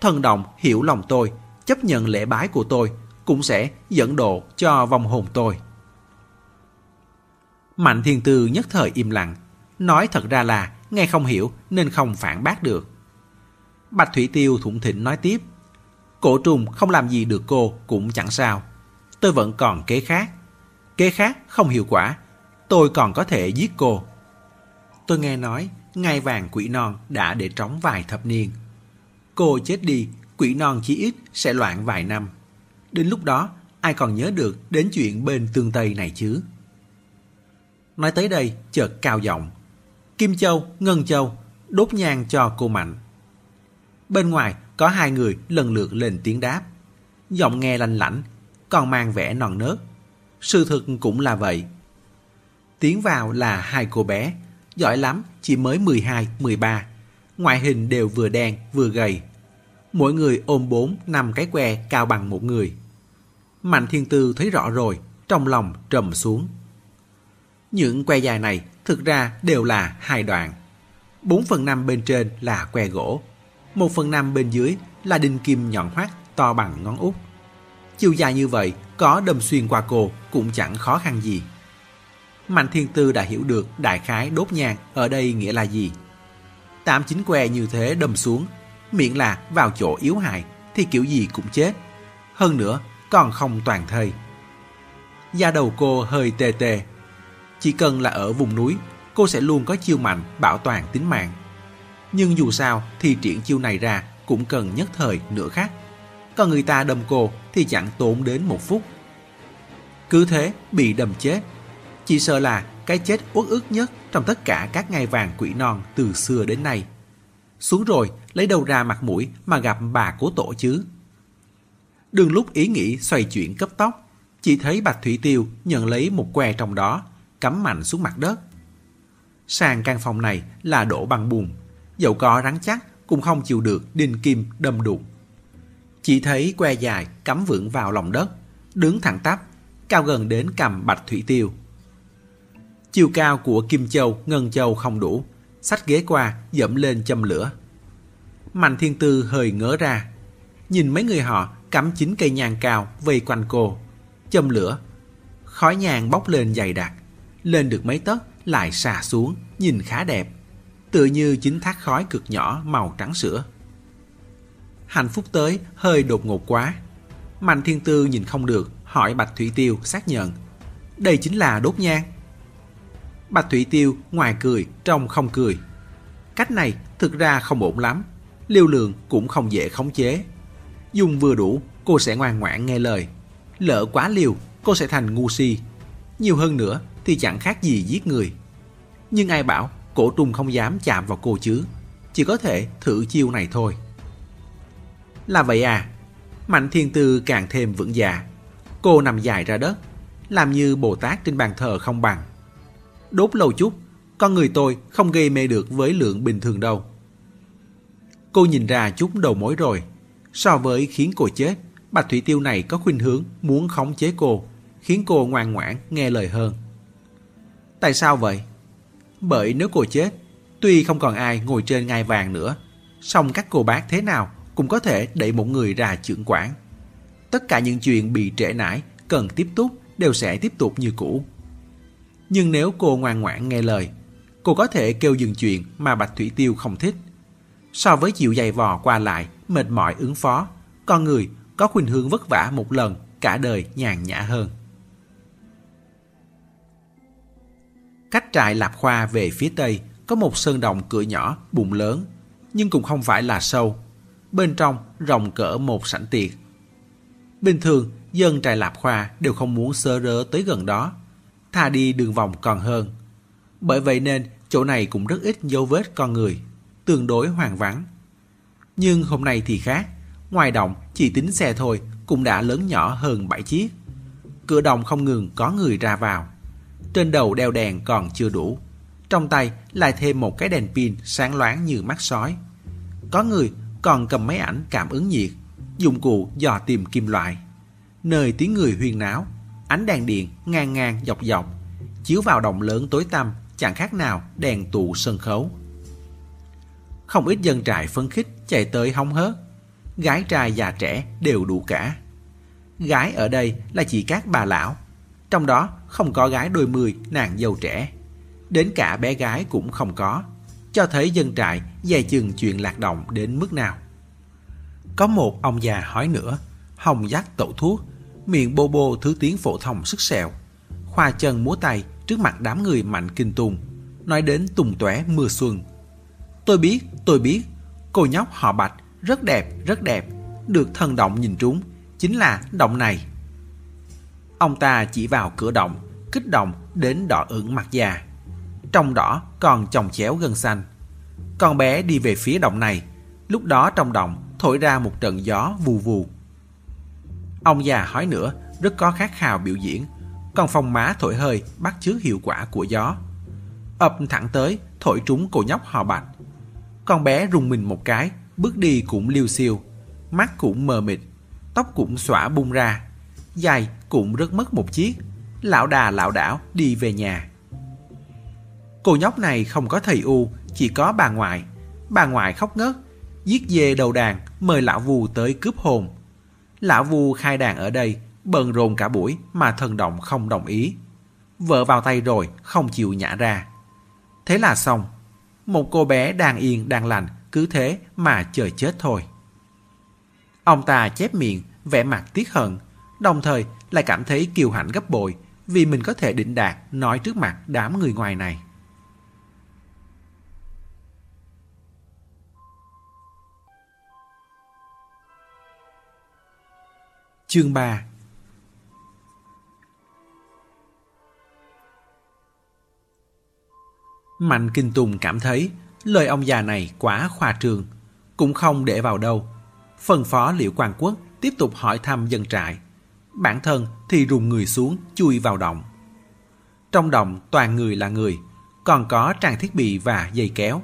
Thần đồng hiểu lòng tôi, chấp nhận lễ bái của tôi, cũng sẽ dẫn độ cho vong hồn tôi. Mạnh thiên tư nhất thời im lặng, nói thật ra là nghe không hiểu nên không phản bác được. Bạch Thủy Tiêu thủng thỉnh nói tiếp, cổ trùng không làm gì được cô cũng chẳng sao. Tôi vẫn còn kế khác. Kế khác không hiệu quả, tôi còn có thể giết cô. Tôi nghe nói ngai vàng quỷ non đã để trống vài thập niên. Cô chết đi, quỷ non chỉ ít sẽ loạn vài năm. Đến lúc đó, ai còn nhớ được đến chuyện bên tương Tây này chứ? Nói tới đây, chợt cao giọng. Kim Châu, Ngân Châu, đốt nhang cho cô Mạnh. Bên ngoài, có hai người lần lượt lên tiếng đáp. Giọng nghe lanh lảnh, còn mang vẻ non nớt. Sự thực cũng là vậy. Tiến vào là hai cô bé, giỏi lắm, chỉ mới 12, 13. Ngoại hình đều vừa đen vừa gầy. Mỗi người ôm bốn năm cái que cao bằng một người. Mạnh Thiên Tư thấy rõ rồi, trong lòng trầm xuống. Những que dài này thực ra đều là hai đoạn. 4 phần 5 bên trên là que gỗ, 1 phần 5 bên dưới là đinh kim nhọn hoắt to bằng ngón út. Chiều dài như vậy có đâm xuyên qua cô cũng chẳng khó khăn gì. Mạnh Thiên Tư đã hiểu được đại khái đốt nhang ở đây nghĩa là gì. Tám chính que như thế đâm xuống, miệng là vào chỗ yếu hại thì kiểu gì cũng chết. Hơn nữa còn không toàn thây. Da đầu cô hơi tê tê. Chỉ cần là ở vùng núi, cô sẽ luôn có chiêu mạnh bảo toàn tính mạng. Nhưng dù sao thì triển chiêu này ra cũng cần nhất thời nửa khác. Còn người ta đâm cô thì chẳng tốn đến một phút. Cứ thế bị đâm chết. Chỉ sợ là cái chết uất ức nhất trong tất cả các ngai vàng quỷ non từ xưa đến nay. Xuống rồi lấy đầu ra mặt mũi mà gặp bà cố tổ chứ. đường lúc ý nghĩ xoay chuyển cấp tốc, chỉ thấy Bạch Thủy Tiêu nhận lấy một que trong đó, cắm mạnh xuống mặt đất. Sàn căn phòng này là đổ bằng bùn, dẫu có rắn chắc cũng không chịu được đinh kim đâm đụng. Chỉ thấy que dài cắm vững vào lòng đất, đứng thẳng tắp, cao gần đến cầm Bạch Thủy Tiêu. Chiều cao của Kim Châu, Ngân Châu không đủ, sách ghế qua dẫm lên châm lửa. Mạnh Thiên Tư hơi ngớ ra, nhìn mấy người họ cắm chín cây nhang cao vây quanh cô, châm lửa. Khói nhang bốc lên dày đặc, lên được mấy tấc lại xà xuống, nhìn khá đẹp, tựa như chính thác khói cực nhỏ màu trắng sữa. Hạnh phúc tới hơi đột ngột quá. Mạnh Thiên Tư nhìn không được, hỏi Bạch Thủy Tiêu xác nhận. Đây chính là đốt nhang. Bạch Thủy Tiêu ngoài cười, trong không cười. Cách này thực ra không ổn lắm, liều lượng cũng không dễ khống chế. Dùng vừa đủ, cô sẽ ngoan ngoãn nghe lời. Lỡ quá liều, cô sẽ thành ngu si. Nhiều hơn nữa thì chẳng khác gì giết người. Nhưng ai bảo cổ trùng không dám chạm vào cô chứ. Chỉ có thể thử chiêu này thôi. Là vậy à? Mạnh thiên tư càng thêm vững dạ. Cô nằm dài ra đất, làm như Bồ Tát trên bàn thờ không bằng. Đốt lâu chút, con người tôi không gây mê được với lượng bình thường đâu. Cô nhìn ra chút đầu mối rồi. So với khiến cô chết, Bạch Thủy Tiêu này có khuynh hướng muốn khống chế cô, khiến cô ngoan ngoãn nghe lời hơn. Tại sao vậy? Bởi nếu cô chết, tuy không còn ai ngồi trên ngai vàng nữa, song các cô bác thế nào cũng có thể đẩy một người ra trưởng quản. Tất cả những chuyện bị trễ nải, cần tiếp tục đều sẽ tiếp tục như cũ. Nhưng nếu cô ngoan ngoãn nghe lời, cô có thể kêu dừng chuyện mà Bạch Thủy Tiêu không thích. So với chịu dày vò qua lại, mệt mỏi ứng phó, con người có khuynh hướng vất vả một lần, cả đời nhàn nhã hơn. Cách trại Lạp Khoa về phía tây có một sơn động cửa nhỏ, bụng lớn, nhưng cũng không phải là sâu. Bên trong rộng cỡ một sảnh tiệc. Bình thường, dân trại Lạp Khoa đều không muốn sơ rỡ tới gần đó, thà đi đường vòng còn hơn. Bởi vậy nên chỗ này cũng rất ít dấu vết con người, tương đối hoang vắng. Nhưng hôm nay thì khác, ngoài động chỉ tính xe thôi cũng đã lớn nhỏ hơn 7 chiếc. Cửa đồng không ngừng có người ra vào. Trên đầu đeo đèn còn chưa đủ. Trong tay lại thêm một cái đèn pin sáng loáng như mắt sói. Có người còn cầm máy ảnh cảm ứng nhiệt, dụng cụ dò tìm kim loại. Nơi tiếng người huyên náo, ánh đèn điện ngang ngang dọc dọc, chiếu vào đồng lớn tối tăm chẳng khác nào đèn tụ sân khấu. Không ít dân trại phấn khích chạy tới hóng hớt. Gái trai già trẻ đều đủ cả. Gái ở đây là chỉ các bà lão. Trong đó không có gái đôi mươi nàng dâu trẻ. Đến cả bé gái cũng không có. Cho thấy dân trại dè chừng chuyện lạc động đến mức nào. Có một ông già hỏi nữa, hồng dắt tẩu thuốc, miệng bô bô thứ tiếng phổ thông sức sẹo. Khoa chân múa tay trước mặt đám người mạnh kinh tùng, nói đến tùng tóe mưa xuân. Tôi biết, tôi biết, cô nhóc họ bạch, rất đẹp, rất đẹp, được thần động nhìn trúng, chính là động này. Ông ta chỉ vào cửa động, kích động đến đỏ ửng mặt già. Trong đỏ còn chồng chéo gân xanh. Con bé đi về phía động này, lúc đó trong động thổi ra một trận gió vù vù. Ông già hỏi nữa, rất có khát khao biểu diễn, còn phòng má thổi hơi bắt chước hiệu quả của gió. ập thẳng tới, thổi trúng cô nhóc họ bạch. Con bé rùng mình một cái, bước đi cũng liêu xiêu, mắt cũng mờ mịt, tóc cũng xõa bung ra, dài cũng rất mất một chiếc, lão đà lão đảo đi về nhà. Cô nhóc này không có thầy U, chỉ có bà ngoại. Bà ngoại khóc ngất, giết dê đầu đàn, mời lão vù tới cướp hồn. Lão Vu khai đàn ở đây, bận rộn cả buổi mà thần động không đồng ý. Vợ vào tay rồi, không chịu nhả ra. Thế là xong. Một cô bé đang yên đang lành, cứ thế mà chờ chết thôi. Ông ta chép miệng, vẻ mặt tiếc hận, đồng thời lại cảm thấy kiều hãnh gấp bội vì mình có thể định đạt nói trước mặt đám người ngoài này. Chương 3 Mạnh Kinh Tùng cảm thấy lời ông già này quá khoa trương, cũng không để vào đâu. Phần phó Liễu Quang Quốc tiếp tục hỏi thăm dân trại. Bản thân thì rùng người xuống chui vào động. Trong động toàn người là người, còn có trang thiết bị và dây kéo.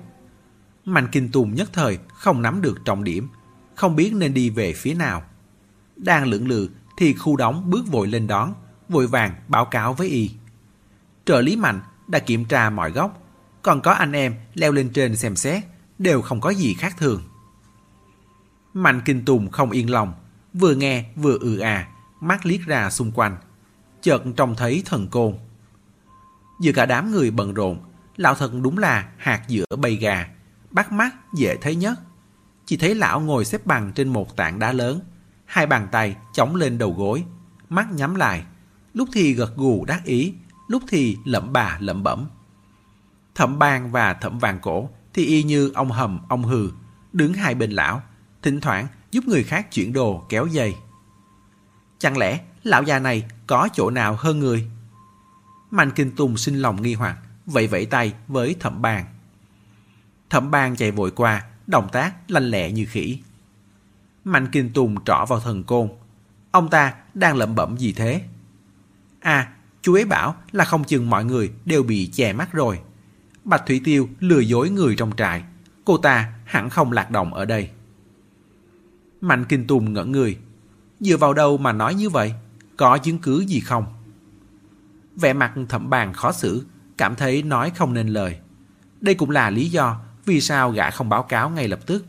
Mạnh Kinh Tùng nhất thời không nắm được trọng điểm, không biết nên đi về phía nào. Đang lưỡng lự thì khu đóng bước vội lên đón, vội vàng báo cáo với y. Trợ lý Mạnh đã kiểm tra mọi góc, còn có anh em leo lên trên xem xét, đều không có gì khác thường. Mạnh Kinh Tùng không yên lòng, vừa nghe vừa ừ à, mắt liếc ra xung quanh. Chợt trông thấy thần côn. Giữa cả đám người bận rộn, lão thật đúng là hạt giữa bầy gà, bắt mắt dễ thấy nhất. Chỉ thấy lão ngồi xếp bằng trên một tảng đá lớn, hai bàn tay chống lên đầu gối, mắt nhắm lại, lúc thì gật gù đắc ý, lúc thì lẩm bà lẩm bẩm. Thẩm bang và thẩm vàng cổ thì y như ông hầm ông hừ, đứng hai bên lão, thỉnh thoảng giúp người khác chuyển đồ kéo dây. Chẳng lẽ lão già này có chỗ nào hơn người? Mạnh Kinh Tùng sinh lòng nghi hoặc, vẫy vẫy tay với thẩm bang. Thẩm bang chạy vội qua, động tác lanh lẹ như khỉ. Mạnh Kinh Tùng trỏ vào thần côn. Ông ta đang lẩm bẩm gì thế? À, chú ấy bảo là không chừng mọi người đều bị che mắt rồi. Bạch Thủy Tiêu lừa dối người trong trại. Cô ta hẳn không lạc động ở đây. Mạnh Kinh Tùng ngỡ người. Dựa vào đâu mà nói như vậy? Có chứng cứ gì không? Vẻ mặt thẩm bàn khó xử, cảm thấy nói không nên lời. Đây cũng là lý do vì sao gã không báo cáo ngay lập tức.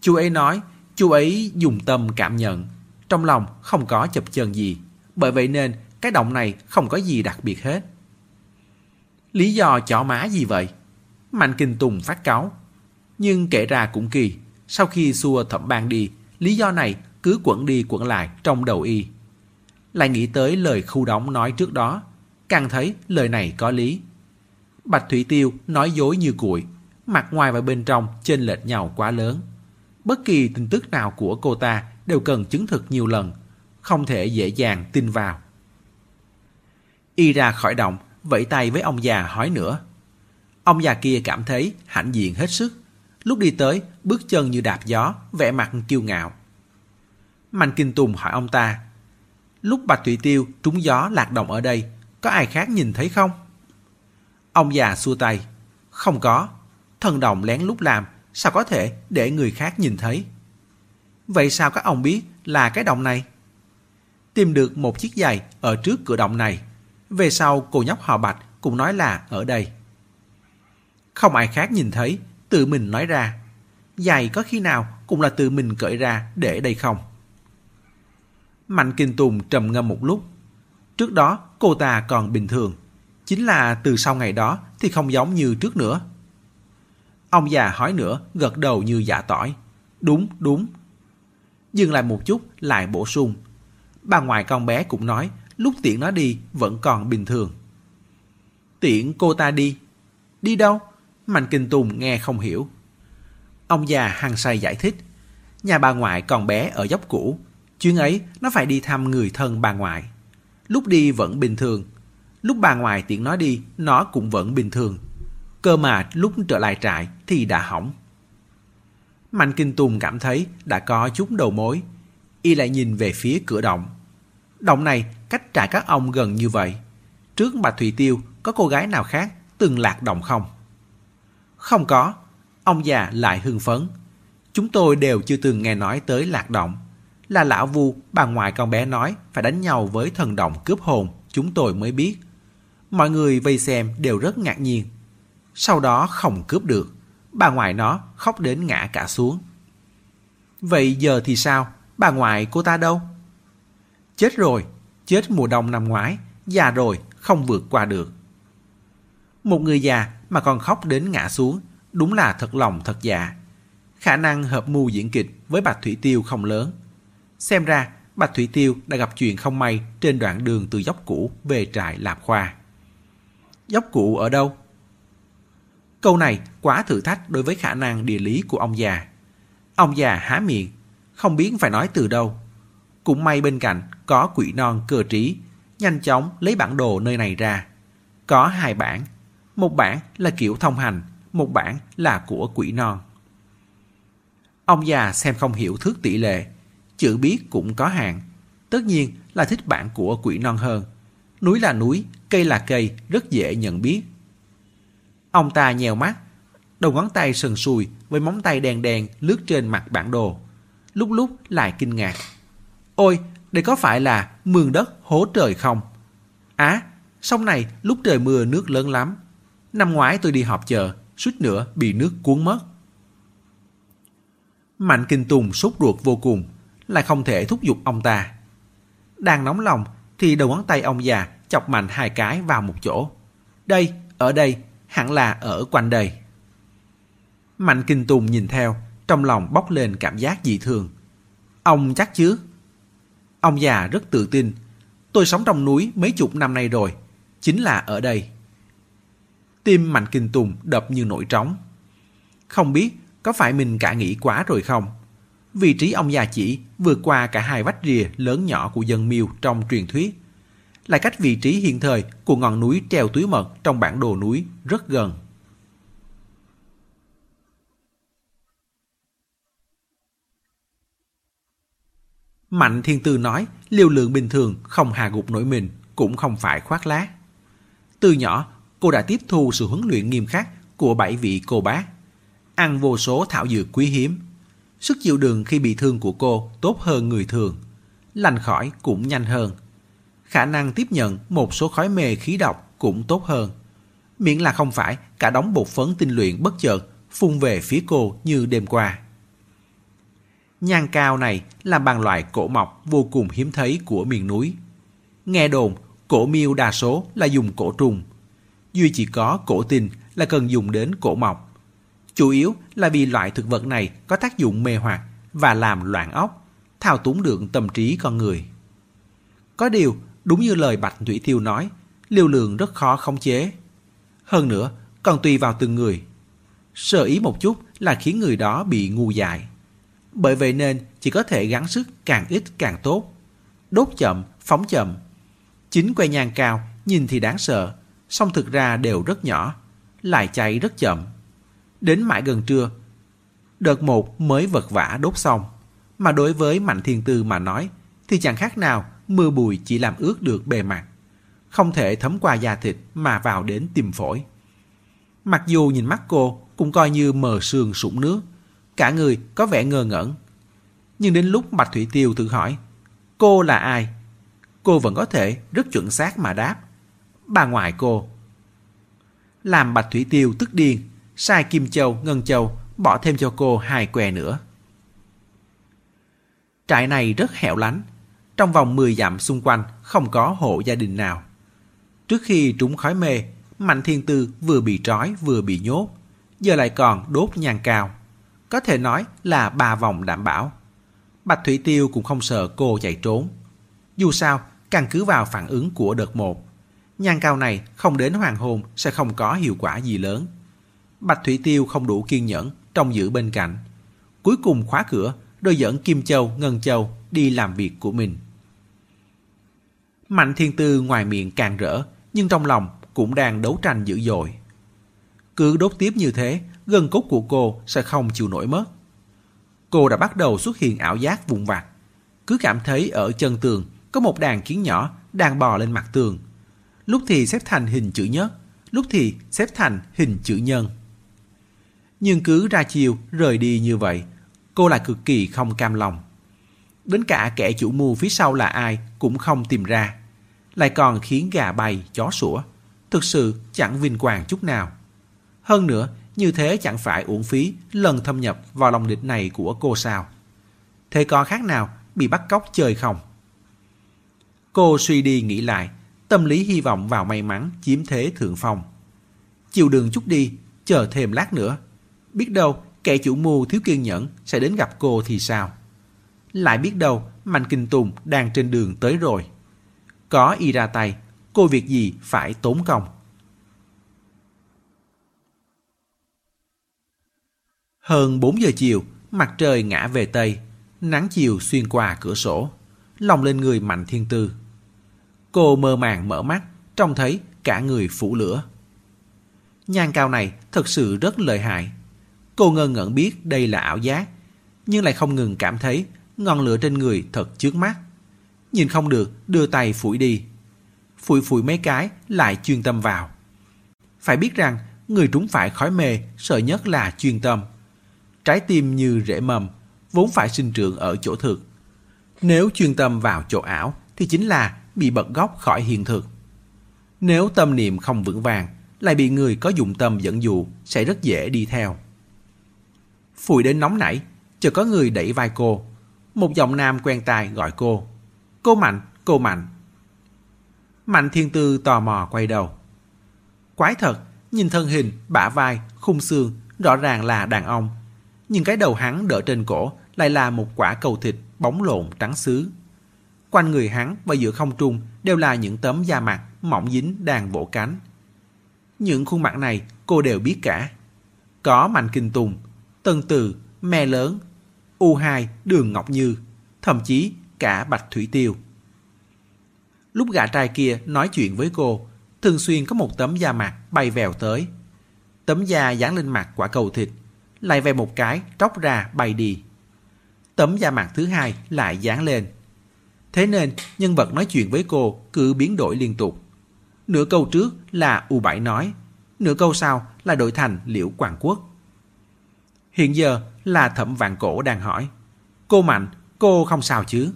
Chú ấy nói Chú ấy dùng tâm cảm nhận, trong lòng không có chập chờn gì, bởi vậy nên cái động này không có gì đặc biệt hết. Lý do chó má gì vậy? Mạnh Kinh Tùng phát cáo. Nhưng kể ra cũng kỳ, sau khi xua thẩm ban đi, lý do này cứ quẩn đi quẩn lại trong đầu y. Lại nghĩ tới lời khu đóng nói trước đó, càng thấy lời này có lý. Bạch Thủy Tiêu nói dối như cuội, mặt ngoài và bên trong chênh lệch nhau quá lớn. Bất kỳ tin tức nào của cô ta đều cần chứng thực nhiều lần, không thể dễ dàng tin vào. Y ra khỏi động, vẫy tay với ông già hỏi nữa. Ông già kia cảm thấy hãnh diện hết sức. Lúc đi tới, bước chân như đạp gió, vẻ mặt kiêu ngạo. Mạnh Kinh Tùng hỏi ông ta, lúc Bạch Thủy Tiêu trúng gió lạc động ở đây, có ai khác nhìn thấy không? Ông già xua tay, không có, thần đồng lén lút làm, sao có thể để người khác nhìn thấy? Vậy sao các ông biết là cái động này? Tìm được một chiếc giày ở trước cửa động này. Về sau cô nhóc họ Bạch cũng nói là ở đây. Không ai khác nhìn thấy, tự mình nói ra. Giày có khi nào cũng là tự mình cởi ra để đây không? Mạnh Kinh Tùng trầm ngâm một lúc. Trước đó cô ta còn bình thường. Chính là từ sau ngày đó thì không giống như trước nữa. Ông già hỏi nữa, gật đầu như giả tỏi. Đúng, đúng. Dừng lại một chút, lại bổ sung. Bà ngoại con bé cũng nói, lúc tiện nó đi vẫn còn bình thường. Tiện cô ta đi. Đi đâu? Mạnh Kinh Tùng nghe không hiểu. Ông già hăng say giải thích. Nhà bà ngoại còn bé ở dốc cũ. Chuyến ấy nó phải đi thăm người thân bà ngoại. Lúc đi vẫn bình thường. Lúc bà ngoại tiện nó đi, nó cũng vẫn bình thường cơ mà lúc trở lại trại thì đã hỏng. Mạnh Kinh Tùng cảm thấy đã có chút đầu mối. Y lại nhìn về phía cửa động. Động này cách trại các ông gần như vậy. Trước bà Thủy Tiêu có cô gái nào khác từng lạc động không? Không có. Ông già lại hưng phấn. Chúng tôi đều chưa từng nghe nói tới lạc động. Là lão vu bà ngoại con bé nói phải đánh nhau với thần động cướp hồn, chúng tôi mới biết. Mọi người vây xem đều rất ngạc nhiên. Sau đó không cướp được, bà ngoại nó khóc đến ngã cả xuống. Vậy giờ thì sao? Bà ngoại cô ta đâu? Chết rồi, chết mùa đông năm ngoái, già rồi, không vượt qua được. Một người già mà còn khóc đến ngã xuống, đúng là thật lòng thật dạ. Khả năng hợp mưu diễn kịch với Bạch Thủy Tiêu không lớn. Xem ra, Bạch Thủy Tiêu đã gặp chuyện không may trên đoạn đường từ dốc cũ về trại Lạp Khoa. Dốc cũ ở đâu? Câu này quá thử thách đối với khả năng địa lý của ông già. Ông già há miệng, không biết phải nói từ đâu. Cũng may bên cạnh có quỷ non cơ trí, nhanh chóng lấy bản đồ nơi này ra. Có hai bản, một bản là kiểu thông hành, một bản là của quỷ non. Ông già xem không hiểu thước tỷ lệ, chữ biết cũng có hạn. Tất nhiên là thích bản của quỷ non hơn. Núi là núi, cây là cây, rất dễ nhận biết. Ông ta nhèo mắt, đầu ngón tay sần sùi với móng tay đèn đèn lướt trên mặt bản đồ. Lúc lúc lại kinh ngạc. Ôi, đây có phải là mương đất hố trời không? Á, sông này lúc trời mưa nước lớn lắm. Năm ngoái tôi đi họp chợ, suýt nữa bị nước cuốn mất. Mạnh Kinh Tùng sốt ruột vô cùng, lại không thể thúc giục ông ta. Đang nóng lòng thì đầu ngón tay ông già chọc mạnh hai cái vào một chỗ. Đây, ở đây, hẳn là ở quanh đây. Mạnh Kinh Tùng nhìn theo, trong lòng bốc lên cảm giác dị thường. Ông chắc chứ? Ông già rất tự tin. Tôi sống trong núi mấy chục năm nay rồi. Chính là ở đây. Tim Mạnh Kinh Tùng đập như nổi trống. Không biết có phải mình cả nghĩ quá rồi không? Vị trí ông già chỉ vượt qua cả hai vách rìa lớn nhỏ của dân miêu trong truyền thuyết. Lại cách vị trí hiện thời của ngọn núi treo túi mật trong bản đồ núi rất gần. Mạnh Thiên Tư nói liều lượng bình thường không hà gục nổi mình, cũng không phải khoác lác. Từ nhỏ, cô đã tiếp thu sự huấn luyện nghiêm khắc của bảy vị cô bác. Ăn vô số thảo dược quý hiếm. Sức chịu đựng khi bị thương của cô tốt hơn người thường. Lành khỏi cũng nhanh hơn. Khả năng tiếp nhận một số khói mê khí độc cũng tốt hơn. Miễn là không phải cả đống bột phấn tinh luyện bất chợt phun về phía cô như đêm qua. nhang cao này là bằng loại cổ mọc vô cùng hiếm thấy của miền núi. Nghe đồn, cổ miêu đa số là dùng cổ trùng. Duy chỉ có cổ tinh là cần dùng đến cổ mọc. Chủ yếu là vì loại thực vật này có tác dụng mê hoặc và làm loạn óc, thao túng được tâm trí con người. Có điều, đúng như lời Bạch Thủy Thiêu nói, liều lượng rất khó khống chế. Hơn nữa, còn tùy vào từng người. Sơ ý một chút là khiến người đó bị ngu dại. Bởi vậy nên chỉ có thể gắng sức càng ít càng tốt. Đốt chậm, phóng chậm. Chính que nhang cao, nhìn thì đáng sợ, song thực ra đều rất nhỏ, lại cháy rất chậm. Đến mãi gần trưa, đợt một mới vật vả đốt xong. Mà đối với Mạnh Thiên Tư mà nói, thì chẳng khác nào mưa bụi chỉ làm ướt được bề mặt. Không thể thấm qua da thịt mà vào đến tim phổi. Mặc dù nhìn mắt cô cũng coi như mờ sương sũng nước, cả người có vẻ ngơ ngẩn. Nhưng đến lúc Bạch Thủy Tiêu tự hỏi, cô là ai? Cô vẫn có thể rất chuẩn xác mà đáp. Bà ngoại cô. Làm Bạch Thủy Tiêu tức điên, sai Kim Châu, Ngân Châu bỏ thêm cho cô hai què nữa. Trại này rất hẻo lánh, trong vòng 10 dặm xung quanh không có hộ gia đình nào. Trước khi trúng khói mê, Mạnh Thiên Tư vừa bị trói vừa bị nhốt, giờ lại còn đốt nhang cao. Có thể nói là ba vòng đảm bảo. Bạch Thủy Tiêu cũng không sợ cô chạy trốn. Dù sao, căn cứ vào phản ứng của đợt một, nhang cao này không đến hoàng hôn sẽ không có hiệu quả gì lớn. Bạch Thủy Tiêu không đủ kiên nhẫn trong giữ bên cạnh. Cuối cùng khóa cửa rồi dẫn Kim Châu, Ngân Châu đi làm việc của mình. Mạnh Thiên Tư ngoài miệng càng rỡ, nhưng trong lòng cũng đang đấu tranh dữ dội. Cứ đốt tiếp như thế, gân cốt của cô sẽ không chịu nổi mất. cô đã bắt đầu xuất hiện ảo giác vụn vặt. Cứ cảm thấy ở chân tường có một đàn kiến nhỏ đang bò lên mặt tường. Lúc thì xếp thành hình chữ nhất, lúc thì xếp thành hình chữ nhân. Nhưng cứ ra chiều rời đi như vậy, cô lại cực kỳ không cam lòng. Đến cả kẻ chủ mưu phía sau là ai cũng không tìm ra. Lại còn khiến gà bay, chó sủa. Thực sự chẳng vinh quang chút nào. Hơn nữa, như thế chẳng phải uổng phí lần thâm nhập vào lòng địch này của cô sao. Thế có khác nào bị bắt cóc chơi không? Cô suy đi nghĩ lại, tâm lý hy vọng vào may mắn chiếm thế thượng phong. Chịu đường chút đi, chờ thêm lát nữa. Biết đâu kẻ chủ mưu thiếu kiên nhẫn sẽ đến gặp cô thì sao? Lại biết đâu Mạnh Kinh Tùng đang trên đường tới rồi. Có y ra tay, cô việc gì phải tốn công. Hơn 4 giờ chiều, mặt trời ngã về Tây, nắng chiều xuyên qua cửa sổ, lòng lên người Mạnh Thiên Tư. Cô mơ màng mở mắt, trông thấy cả người phủ lửa. Nhan cao này thật sự rất lợi hại. Cô ngơ ngẩn biết đây là ảo giác, nhưng lại không ngừng cảm thấy ngọn lửa trên người thật trước mắt. Nhìn không được, đưa tay phủi đi. Phủi phủi mấy cái, lại chuyên tâm vào. Phải biết rằng, người trúng phải khói mê, sợ nhất là chuyên tâm. Trái tim như rễ mầm, vốn phải sinh trưởng ở chỗ thực. Nếu chuyên tâm vào chỗ ảo, thì chính là bị bật góc khỏi hiện thực. Nếu tâm niệm không vững vàng, lại bị người có dụng tâm dẫn dụ, sẽ rất dễ đi theo. Phủi đến nóng nảy, chợt có người đẩy vai cô. Một giọng nam quen tai gọi cô. Cô Mạnh, cô Mạnh. Mạnh Thiên Tư tò mò quay đầu. Quái thật, nhìn thân hình, bả vai, khung xương, rõ ràng là đàn ông. Nhưng cái đầu hắn đỡ trên cổ lại là một quả cầu thịt bóng lộn trắng xứ. Quanh người hắn và giữa không trung đều là những tấm da mặt mỏng dính đang vỗ cánh. Những khuôn mặt này cô đều biết cả. Có Mạnh Kinh Tùng, Tân Từ, Me Lớn, U2, Đường Ngọc Như, thậm chí cả Bạch Thủy Tiêu. Lúc gã trai kia nói chuyện với cô, thường xuyên có một tấm da mặt bay vèo tới. Tấm da dán lên mặt quả cầu thịt, lại về một cái tróc ra bay đi. Tấm da mặt thứ hai lại dán lên. Thế nên nhân vật nói chuyện với cô cứ biến đổi liên tục. Nửa câu trước là U7 nói, nửa câu sau là đổi thành Liễu Quảng Quốc. Hiện giờ là thẩm vạn cổ đang hỏi. Cô Mạnh, cô không sao chứ?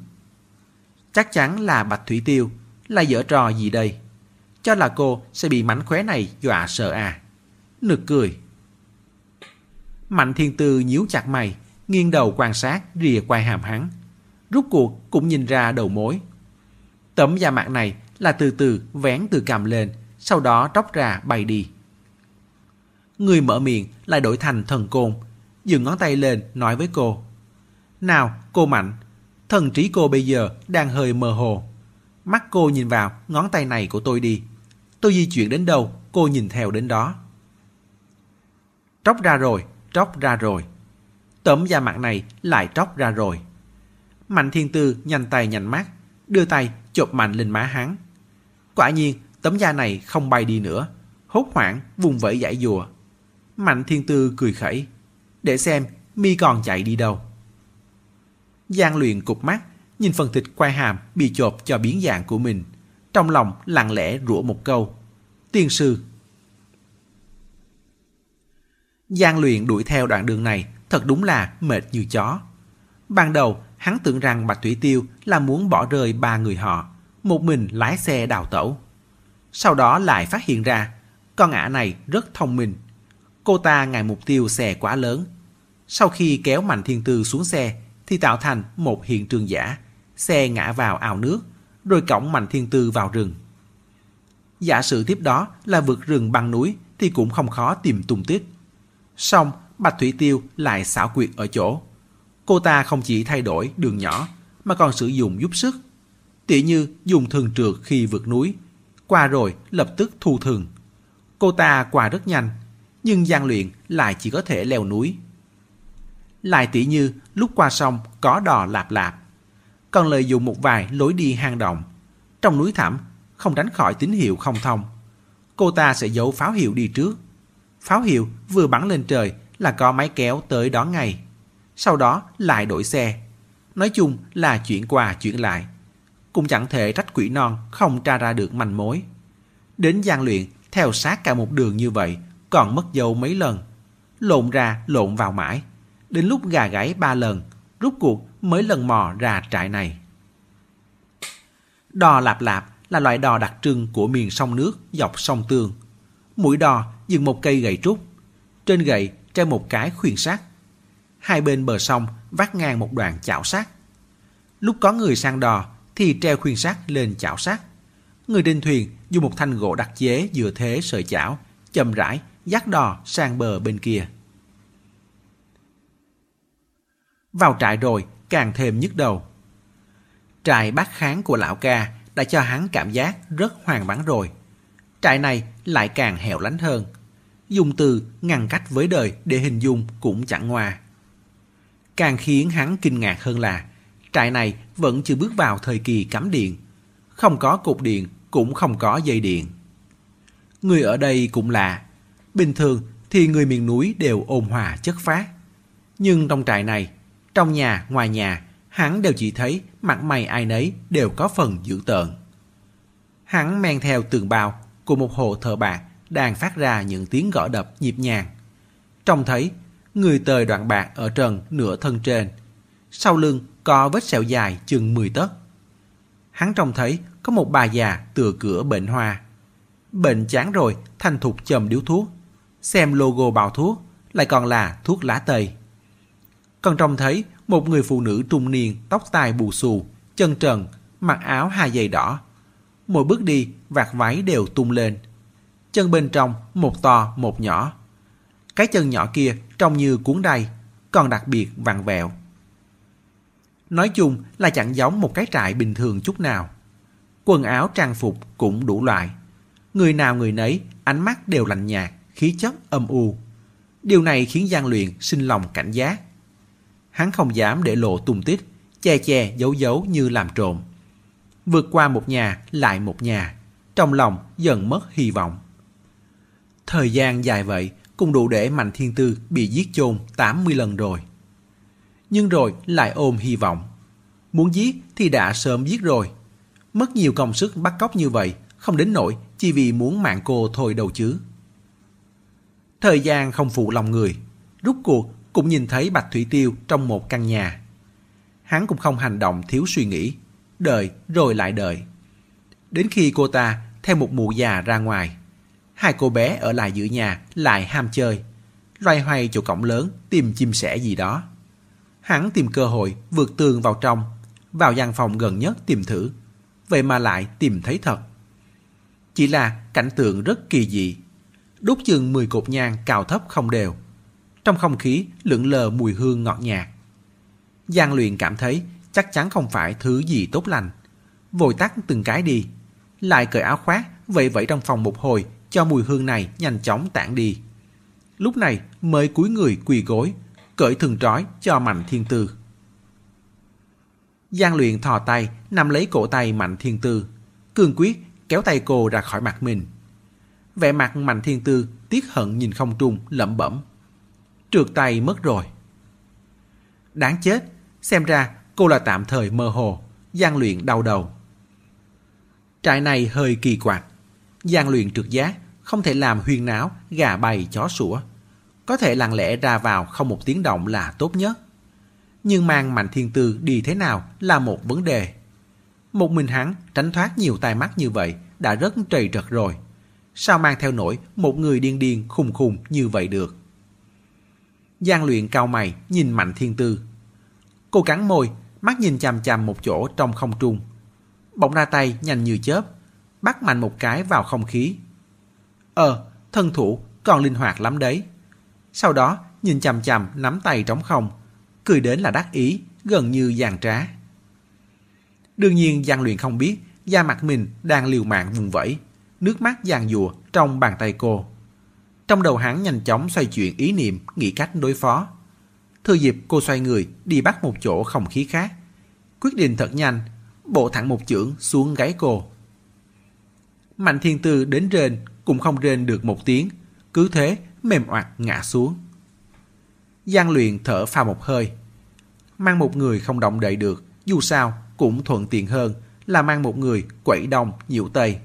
Chắc chắn là Bạch Thủy Tiêu, là dở trò gì đây? Cho là cô sẽ bị mảnh khóe này dọa sợ à? Nực cười. Mạnh thiên tư nhíu chặt mày, nghiêng đầu quan sát rìa quay hàm hắn. Rút cuộc cũng nhìn ra đầu mối. Tấm da mặt này là từ từ vén từ cằm lên, sau đó tróc ra bay đi. Người mở miệng lại đổi thành thần côn, dừng ngón tay lên nói với cô. Nào, cô Mạnh, thần trí cô bây giờ đang hơi mơ hồ. Mắt cô nhìn vào ngón tay này của tôi đi. Tôi di chuyển đến đâu, cô nhìn theo đến đó. Tróc ra rồi, tróc ra rồi. Tấm da mặt này lại tróc ra rồi. Mạnh thiên tư nhanh tay nhanh mắt, đưa tay chộp mạnh lên má hắn. Quả nhiên, tấm da này không bay đi nữa. Hốt hoảng, vùng vẫy giải dùa. Mạnh thiên tư cười khẩy để xem mi còn chạy đi đâu. Giang luyện cục mắt, nhìn phần thịt quai hàm bị chộp cho biến dạng của mình. Trong lòng lặng lẽ rủa một câu. Tiên sư. Giang luyện đuổi theo đoạn đường này thật đúng là mệt như chó. Ban đầu, hắn tưởng rằng Bạch Thủy Tiêu là muốn bỏ rơi ba người họ, một mình lái xe đào tẩu. Sau đó lại phát hiện ra, con ả này rất thông minh, Cô ta ngại mục tiêu xe quá lớn. Sau khi kéo Mạnh Thiên Tư xuống xe thì tạo thành một hiện trường giả. Xe ngã vào ao nước, rồi cõng Mạnh Thiên Tư vào rừng. Giả sử tiếp đó là vượt rừng băng núi thì cũng không khó tìm tung tích. Xong, Bạch Thủy Tiêu lại xảo quyệt ở chỗ. Cô ta không chỉ thay đổi đường nhỏ mà còn sử dụng giúp sức. Tỉ như dùng thường trượt khi vượt núi, qua rồi lập tức thu thường. Cô ta qua rất nhanh, nhưng gian luyện lại chỉ có thể leo núi. Lại tỉ như lúc qua sông có đò lạp lạp, còn lợi dụng một vài lối đi hang động. Trong núi thẳm, không tránh khỏi tín hiệu không thông. Cô ta sẽ giấu pháo hiệu đi trước. Pháo hiệu vừa bắn lên trời là có máy kéo tới đón ngay. sau đó lại đổi xe. Nói chung là chuyển qua chuyển lại. Cũng chẳng thể trách quỷ non không tra ra được manh mối. Đến gian luyện, theo sát cả một đường như vậy, còn mất dấu mấy lần. Lộn ra, lộn vào mãi. Đến lúc gà gáy ba lần, rút cuộc mới lần mò ra trại này. Đò lạp lạp là loại đò đặc trưng của miền sông nước dọc sông Tương. Mũi đò dừng một cây gậy trúc. Trên gậy treo một cái khuyên sắt. Hai bên bờ sông vắt ngang một đoạn chảo sắt. Lúc có người sang đò thì treo khuyên sắt lên chảo sắt. Người trên thuyền dùng một thanh gỗ đặc chế dựa thế sợi chảo, chậm rãi dắt đò sang bờ bên kia. Vào trại rồi, càng thêm nhức đầu. Trại bác kháng của lão ca đã cho hắn cảm giác rất hoàng vắng rồi. Trại này lại càng hẻo lánh hơn. Dùng từ ngăn cách với đời để hình dung cũng chẳng ngoa. Càng khiến hắn kinh ngạc hơn là trại này vẫn chưa bước vào thời kỳ cắm điện. Không có cột điện, cũng không có dây điện. Người ở đây cũng lạ. Bình thường thì người miền núi đều ôn hòa chất phát. Nhưng trong trại này, trong nhà, ngoài nhà, hắn đều chỉ thấy mặt mày ai nấy đều có phần dữ tợn. Hắn men theo tường bao của một hồ thờ bạc đang phát ra những tiếng gõ đập nhịp nhàng. Trông thấy người tời đoạn bạc ở trần nửa thân trên. Sau lưng có vết sẹo dài chừng 10 tấc. Hắn trông thấy có một bà già tựa cửa bệnh hoa. Bệnh chán rồi, thành thục chầm điếu thuốc. Xem logo bào thuốc, lại còn là thuốc lá tây. Còn trông thấy một người phụ nữ trung niên, tóc tai bù xù, chân trần, mặc áo hai dây đỏ. Mỗi bước đi, vạt váy đều tung lên. Chân bên trong, một to, một nhỏ. Cái chân nhỏ kia trông như cuốn đầy còn đặc biệt vặn vẹo. Nói chung là chẳng giống một cái trại bình thường chút nào. Quần áo trang phục cũng đủ loại. Người nào người nấy, ánh mắt đều lạnh nhạt, khí chất âm u. Điều này khiến gian Luyện sinh lòng cảnh giác. Hắn không dám để lộ tung tích, che che giấu giấu như làm trộm. Vượt qua một nhà lại một nhà, trong lòng dần mất hy vọng. Thời gian dài vậy cũng đủ để Mạnh Thiên Tư bị giết chôn 80 lần rồi. Nhưng rồi lại ôm hy vọng. Muốn giết thì đã sớm giết rồi. Mất nhiều công sức bắt cóc như vậy, không đến nỗi chỉ vì muốn mạng cô thôi đâu chứ. Thời gian không phụ lòng người. Rút cuộc cũng nhìn thấy Bạch Thủy Tiêu trong một căn nhà. Hắn cũng không hành động thiếu suy nghĩ, đợi rồi lại đợi. Đến khi cô ta theo một mụ già ra ngoài, hai cô bé ở lại giữa nhà lại ham chơi, loay hoay chỗ cổng lớn tìm chim sẻ gì đó. Hắn tìm cơ hội vượt tường vào trong, vào gian phòng gần nhất tìm thử, vậy mà lại tìm thấy thật. Chỉ là cảnh tượng rất kỳ dị, đốt chừng 10 cột nhang cao thấp không đều. Trong không khí lượn lờ mùi hương ngọt nhạt. Giang luyện cảm thấy chắc chắn không phải thứ gì tốt lành. Vội tắt từng cái đi. Lại cởi áo khoác, vậy vậy trong phòng một hồi cho mùi hương này nhanh chóng tản đi. Lúc này mới cúi người quỳ gối, cởi thường trói cho Mạnh Thiên Tư. Giang luyện thò tay, nắm lấy cổ tay Mạnh Thiên Tư. Cương quyết kéo tay cô ra khỏi mặt mình. Vẻ mặt Mạnh Thiên Tư tiếc hận nhìn không trung lẩm bẩm. Trượt tay mất rồi. Đáng chết, xem ra cô là tạm thời mơ hồ, gian luyện đau đầu. Trại này hơi kỳ quặc, gian luyện trượt giá, không thể làm huyên náo, gà bay chó sủa. Có thể lặng lẽ ra vào không một tiếng động là tốt nhất. Nhưng mang Mạnh Thiên Tư đi thế nào là một vấn đề. Một mình hắn tránh thoát nhiều tai mắt như vậy đã rất trầy trật rồi. Sao mang theo nổi một người điên điên khùng khùng như vậy được? Giang luyện cao mày nhìn Mạnh Thiên Tư. Cô cắn môi, mắt nhìn chằm chằm một chỗ trong không trung. Bỗng ra tay nhanh như chớp, bắt mạnh một cái vào không khí. Ờ, thân thủ còn linh hoạt lắm đấy. Sau đó nhìn chằm chằm nắm tay trống không, cười đến là đắc ý, gần như giàn trá. Đương nhiên Giang Luyện không biết da mặt mình đang liều mạng vùng vẫy, nước mắt giàn dùa trong bàn tay cô. Trong đầu hắn nhanh chóng xoay chuyển ý niệm, nghĩ cách đối phó. Thừa dịp cô xoay người, đi bắt một chỗ không khí khác. Quyết định thật nhanh, bộ thẳng một chưởng xuống gáy cô. Mạnh thiên tư đến rên, cũng không rên được một tiếng, cứ thế mềm oặt ngã xuống. Giang luyện thở phào một hơi, Mang một người không động đậy được, dù sao cũng thuận tiện hơn là mang một người quậy đông nhiễu tây.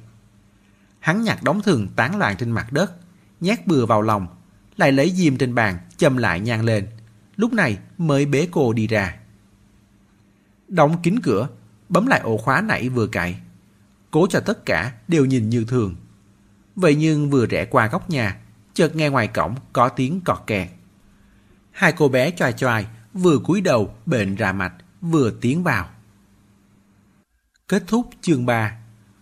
Hắn nhặt đóng thường tán loạn trên mặt đất, nhét bừa vào lòng, lại lấy diêm trên bàn châm lại nhang lên. Lúc này mới bế cô đi ra. Đóng kín cửa, bấm lại ổ khóa nãy vừa cài. Cố cho tất cả đều nhìn như thường. Vậy nhưng vừa rẽ qua góc nhà, chợt nghe ngoài cổng có tiếng cọt kẹt. Hai cô bé choai choai, vừa cúi đầu bệnh ra mạch, vừa tiến vào. Kết thúc chương 3.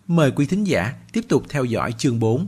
Mời quý thính giả tiếp tục theo dõi chương 4